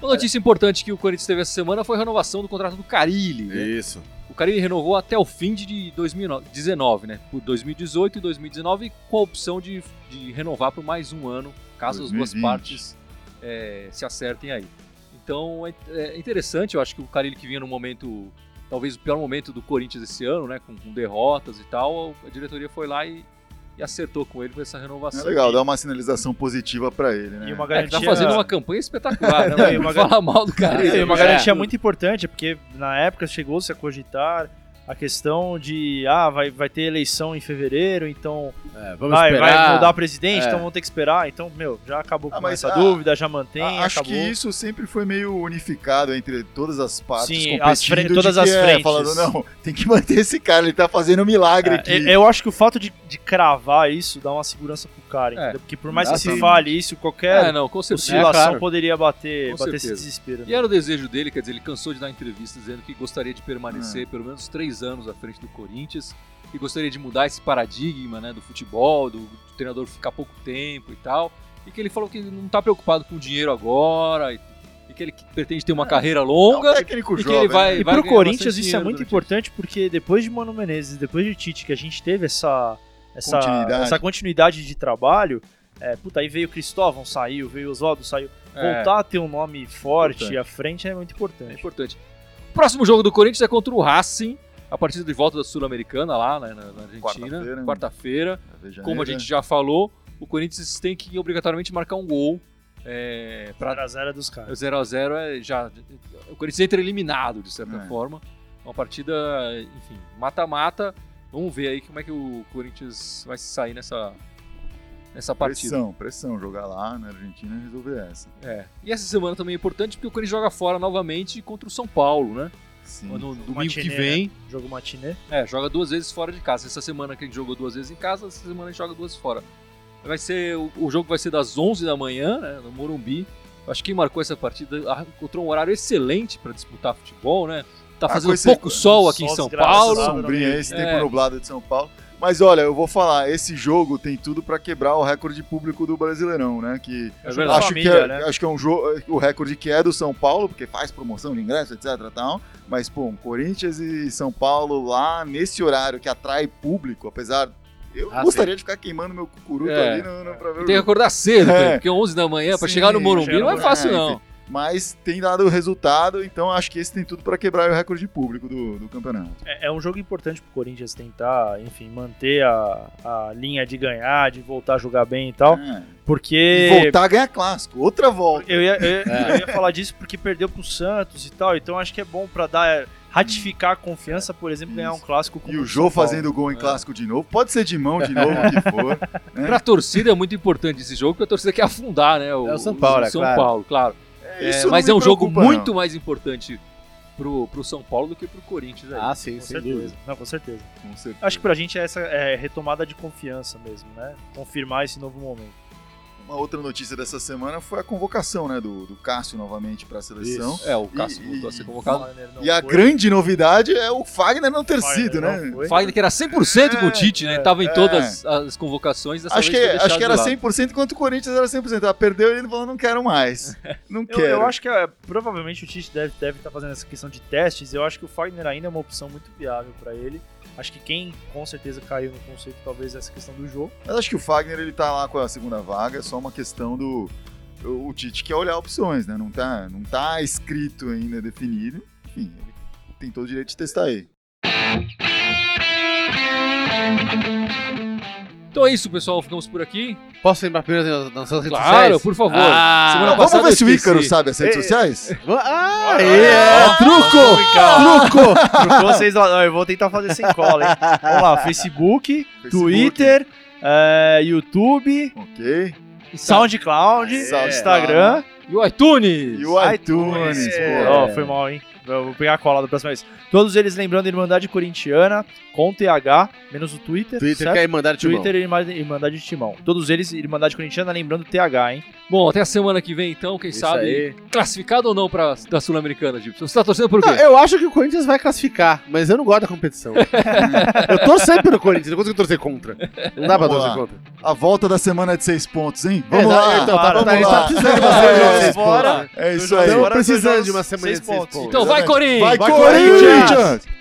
[SPEAKER 1] Uma notícia importante que o Corinthians teve essa semana foi a renovação do contrato do Carilli. né?
[SPEAKER 4] Isso.
[SPEAKER 1] O Carilli renovou até o fim de 2019, né? Por 2018 e 2019, com a opção de, de renovar por mais um ano, caso as duas
[SPEAKER 3] 2020.
[SPEAKER 1] partes é, se acertem aí. Então é, é interessante, eu acho que o Carilli que vinha no momento, talvez o pior momento do Corinthians esse ano, né? Com, com derrotas e tal, a diretoria foi lá e, e acertou com ele com essa renovação.
[SPEAKER 3] É legal, dá uma sinalização positiva para ele, né?
[SPEAKER 2] E uma
[SPEAKER 1] É, tá
[SPEAKER 2] garantia...
[SPEAKER 1] fazendo uma campanha espetacular, né?
[SPEAKER 2] Não, e uma
[SPEAKER 1] fala mal do.
[SPEAKER 2] É, e uma
[SPEAKER 1] né?
[SPEAKER 2] garantia muito importante, porque na época chegou-se a cogitar a questão de, ah, vai, vai ter eleição em fevereiro, então
[SPEAKER 4] É, vamos
[SPEAKER 2] vai,
[SPEAKER 4] esperar.
[SPEAKER 2] vai mudar presidente,
[SPEAKER 4] É.
[SPEAKER 2] então vamos ter que esperar. Então, meu, já acabou
[SPEAKER 3] Ah,
[SPEAKER 2] com essa
[SPEAKER 3] a-
[SPEAKER 2] dúvida, já mantém,
[SPEAKER 3] A- Acho
[SPEAKER 2] acabou.
[SPEAKER 3] que isso sempre foi meio unificado entre todas as partes
[SPEAKER 2] Sim, as todas as
[SPEAKER 3] é,
[SPEAKER 2] frentes.
[SPEAKER 3] falando, não, tem que manter esse cara, ele tá fazendo um milagre aqui.
[SPEAKER 2] É, eu acho que o fato de, de cravar isso dá uma segurança pro cara,
[SPEAKER 1] É.
[SPEAKER 2] entendeu? Porque por mais que se fale isso, qualquer
[SPEAKER 1] É, não, com certeza.
[SPEAKER 2] oscilação
[SPEAKER 4] É, claro.
[SPEAKER 2] poderia bater,
[SPEAKER 1] Com
[SPEAKER 2] bater esse desespero.
[SPEAKER 1] E
[SPEAKER 2] né?
[SPEAKER 1] era o desejo dele, quer dizer, ele cansou de dar entrevistas dizendo que gostaria de
[SPEAKER 3] É.
[SPEAKER 1] permanecer pelo menos três anos à frente do Corinthians e gostaria de mudar esse paradigma né, do futebol, do, do treinador ficar pouco tempo e tal. E que ele falou que não tá preocupado com o dinheiro agora e, e que ele pretende ter uma carreira
[SPEAKER 3] É um
[SPEAKER 1] longa.
[SPEAKER 3] técnico
[SPEAKER 1] e que
[SPEAKER 3] jovem.
[SPEAKER 1] ele vai-
[SPEAKER 3] né?
[SPEAKER 2] E pro
[SPEAKER 1] ganhar
[SPEAKER 2] Corinthians isso é muito importante porque depois de Mano Menezes, depois de Tite, que a gente teve essa, essa,
[SPEAKER 3] Continuidade.
[SPEAKER 2] essa continuidade de trabalho, é, puta, aí veio o Cristóvão, saiu, veio o Oswaldo, saiu.
[SPEAKER 1] É,
[SPEAKER 2] Voltar a ter um nome forte
[SPEAKER 3] Importante.
[SPEAKER 2] à frente é muito
[SPEAKER 1] é
[SPEAKER 2] importante.
[SPEAKER 1] importante. O próximo jogo do Corinthians é contra o Racing, a partida de volta da Sul-Americana lá né, na, na
[SPEAKER 3] Quarta-feira,
[SPEAKER 1] Argentina,
[SPEAKER 3] né?
[SPEAKER 1] quarta-feira.
[SPEAKER 3] Veja
[SPEAKER 1] Como a gente já falou, o Corinthians tem que obrigatoriamente marcar um gol é, para
[SPEAKER 2] 0x0 dos caras.
[SPEAKER 1] 0 a 0 é já o Corinthians entra eliminado de certa
[SPEAKER 3] É.
[SPEAKER 1] forma. Uma partida, enfim, mata-mata. Vamos ver aí como é que o Corinthians vai se sair nessa nessa partida.
[SPEAKER 3] Pressão, pressão, jogar lá na Argentina e resolver essa.
[SPEAKER 1] É. E essa semana também é importante porque o Corinthians joga fora novamente contra o São Paulo, né?
[SPEAKER 3] Sim.
[SPEAKER 1] No domingo
[SPEAKER 2] Matinê,
[SPEAKER 1] que vem.
[SPEAKER 2] né? Jogo matinê.
[SPEAKER 1] É, joga duas vezes fora de casa. Essa semana que a gente jogou duas vezes em casa, essa semana a gente joga duas fora. Vai ser, o, o jogo vai ser das 11 da manhã, né, no Morumbi. Acho que quem marcou essa partida ah, encontrou um horário excelente para disputar futebol, né? Tá
[SPEAKER 3] Ah,
[SPEAKER 1] fazendo pouco sol aqui em
[SPEAKER 2] sol
[SPEAKER 1] São
[SPEAKER 2] desgraçado,
[SPEAKER 1] Paulo.
[SPEAKER 2] né?
[SPEAKER 3] Sombrinha, esse
[SPEAKER 1] É.
[SPEAKER 3] tempo nublado de São Paulo. Mas olha, eu vou falar, esse jogo tem tudo pra quebrar o recorde público do Brasileirão, né? Que
[SPEAKER 2] É
[SPEAKER 3] acho,
[SPEAKER 2] família,
[SPEAKER 3] que é,
[SPEAKER 2] né?
[SPEAKER 3] acho que é um jogo, o recorde que é do São Paulo, porque faz promoção de ingresso, etc e tal. Mas, pô, um Corinthians e São Paulo lá nesse horário que atrai público, apesar. Eu
[SPEAKER 4] Ah,
[SPEAKER 3] gostaria de ficar queimando meu cucuruto
[SPEAKER 1] É.
[SPEAKER 3] ali no, no, pra ver o
[SPEAKER 1] Tem que acordar cedo,
[SPEAKER 3] É.
[SPEAKER 1] porque 11 da manhã, pra
[SPEAKER 3] Sim,
[SPEAKER 1] chegar no Morumbi
[SPEAKER 2] chegar no
[SPEAKER 1] não é fácil, não.
[SPEAKER 3] enfim. Mas tem dado resultado, então acho que esse tem tudo pra quebrar o recorde público do, do campeonato.
[SPEAKER 2] É, é um jogo importante pro Corinthians tentar, enfim, manter a, a linha de ganhar, de voltar a jogar bem e tal.
[SPEAKER 3] É.
[SPEAKER 2] Porque.
[SPEAKER 3] E voltar a ganhar clássico, outra volta.
[SPEAKER 2] Eu ia, eu, ia-
[SPEAKER 4] É.
[SPEAKER 2] eu ia falar disso porque perdeu pro Santos e tal, então acho que é bom pra dar ratificar a confiança, por exemplo, ganhar um clássico como
[SPEAKER 3] E o Jô fazendo gol em clássico de novo. Pode ser de mão de novo, o que for. né?
[SPEAKER 1] Pra torcida é muito importante esse jogo, porque a torcida quer afundar, né?
[SPEAKER 4] É o São Paulo, é
[SPEAKER 1] São
[SPEAKER 4] claro.
[SPEAKER 1] Paulo, claro. É,
[SPEAKER 3] Isso
[SPEAKER 1] mas
[SPEAKER 3] não
[SPEAKER 1] é um jogo
[SPEAKER 3] preocupa,
[SPEAKER 1] muito
[SPEAKER 3] não.
[SPEAKER 1] mais importante pro, pro São Paulo do que pro Corinthians. Aí.
[SPEAKER 4] Ah, sim,
[SPEAKER 2] Com
[SPEAKER 4] sem dúvida.
[SPEAKER 2] certeza. Não, com certeza.
[SPEAKER 3] Com certeza.
[SPEAKER 2] Acho que pra gente é essa é, retomada de confiança mesmo, né? Confirmar esse novo momento.
[SPEAKER 3] Uma outra notícia dessa semana foi a convocação né, do, do Cássio novamente para a seleção.
[SPEAKER 1] É, o Cássio
[SPEAKER 3] E-
[SPEAKER 1] voltou a
[SPEAKER 3] e-
[SPEAKER 1] ser convocado.
[SPEAKER 3] E a
[SPEAKER 2] foi.
[SPEAKER 3] grande novidade é o Fagner não ter
[SPEAKER 2] Fagner
[SPEAKER 3] sido,
[SPEAKER 2] não
[SPEAKER 3] né?
[SPEAKER 2] foi.
[SPEAKER 1] Fagner que era 100% com o Tite, né?
[SPEAKER 2] é,
[SPEAKER 1] Tava em
[SPEAKER 3] é.
[SPEAKER 1] todas as convocações. Dessa
[SPEAKER 3] Acho que, acho que era
[SPEAKER 1] de lado.
[SPEAKER 3] 100% enquanto o Corinthians era 100%. Ela perdeu e ele falou, não quero mais. Não
[SPEAKER 2] Eu,
[SPEAKER 3] quero.
[SPEAKER 2] eu acho que é, provavelmente o Tite deve deve estar fazendo essa questão de testes. Eu acho que o Fagner ainda é uma opção muito viável pra ele. Acho que quem com certeza caiu no conceito talvez é essa questão do jogo.
[SPEAKER 3] Mas acho que o Fagner ele tá lá com a segunda vaga, é só uma questão do. O, Tite quer olhar opções, né? Não tá, não tá escrito ainda, definido. Enfim, ele tem todo o direito de testar aí.
[SPEAKER 1] Então é isso, pessoal. Ficamos por aqui.
[SPEAKER 4] Posso lembrar primeiro nas nossas redes
[SPEAKER 1] Claro,
[SPEAKER 4] sociais?
[SPEAKER 1] por favor.
[SPEAKER 4] Ah,
[SPEAKER 3] Vamos ver se o. Ícaro sabe as redes
[SPEAKER 4] Ei,
[SPEAKER 3] sociais?
[SPEAKER 4] Ah,
[SPEAKER 2] Olha,
[SPEAKER 4] é,
[SPEAKER 2] olha,
[SPEAKER 4] truco! Truco!
[SPEAKER 2] Pra vocês, eu vou tentar fazer sem cola, hein? Vamos lá, Facebook, Twitter, é, YouTube,
[SPEAKER 3] Ok.
[SPEAKER 2] SoundCloud. Instagram.
[SPEAKER 1] E o iTunes.
[SPEAKER 3] E o iTunes,
[SPEAKER 2] É,
[SPEAKER 3] pô.
[SPEAKER 2] Ó, foi mal, hein? Eu vou pegar a cola da próxima vez. Todos eles lembrando Irmandade Corintiana, com TH, menos o Twitter.
[SPEAKER 4] Twitter
[SPEAKER 2] certo?
[SPEAKER 4] que é Irmandade Timão.
[SPEAKER 2] Twitter e Irmandade Irmandade de Timão. Todos eles, Irmandade Corintiana, lembrando TH, hein?
[SPEAKER 1] Bom, até a semana que vem, então, quem
[SPEAKER 4] Isso
[SPEAKER 1] sabe.
[SPEAKER 4] aí.
[SPEAKER 1] Classificado ou não pra, da Sul-Americana, Gibson? Você tá torcendo por quê?
[SPEAKER 4] Não, eu acho que o Corinthians vai classificar, mas eu não gosto da competição. eu torço sempre pelo Corinthians, não consigo torcer contra. Não dá pra torcer
[SPEAKER 3] lá.
[SPEAKER 4] contra.
[SPEAKER 3] A volta da semana de seis pontos, hein? Vamos
[SPEAKER 4] É,
[SPEAKER 3] lá.
[SPEAKER 4] Então, tá,
[SPEAKER 2] Para,
[SPEAKER 4] tá, a gente
[SPEAKER 3] vamos
[SPEAKER 4] tá
[SPEAKER 3] lá.
[SPEAKER 4] precisando de uma semana de seis
[SPEAKER 2] Bora.
[SPEAKER 4] pontos.
[SPEAKER 3] É isso
[SPEAKER 2] Dois
[SPEAKER 3] aí.
[SPEAKER 2] jogos
[SPEAKER 4] Estamos
[SPEAKER 2] Bora, dois
[SPEAKER 4] precisando
[SPEAKER 2] jogos,
[SPEAKER 4] de uma semana de seis
[SPEAKER 2] pontos.
[SPEAKER 4] pontos.
[SPEAKER 1] Então. Corinthians!
[SPEAKER 3] Vai, Corinthians!
[SPEAKER 4] Vai,
[SPEAKER 3] Corinthians!
[SPEAKER 4] Corinthians!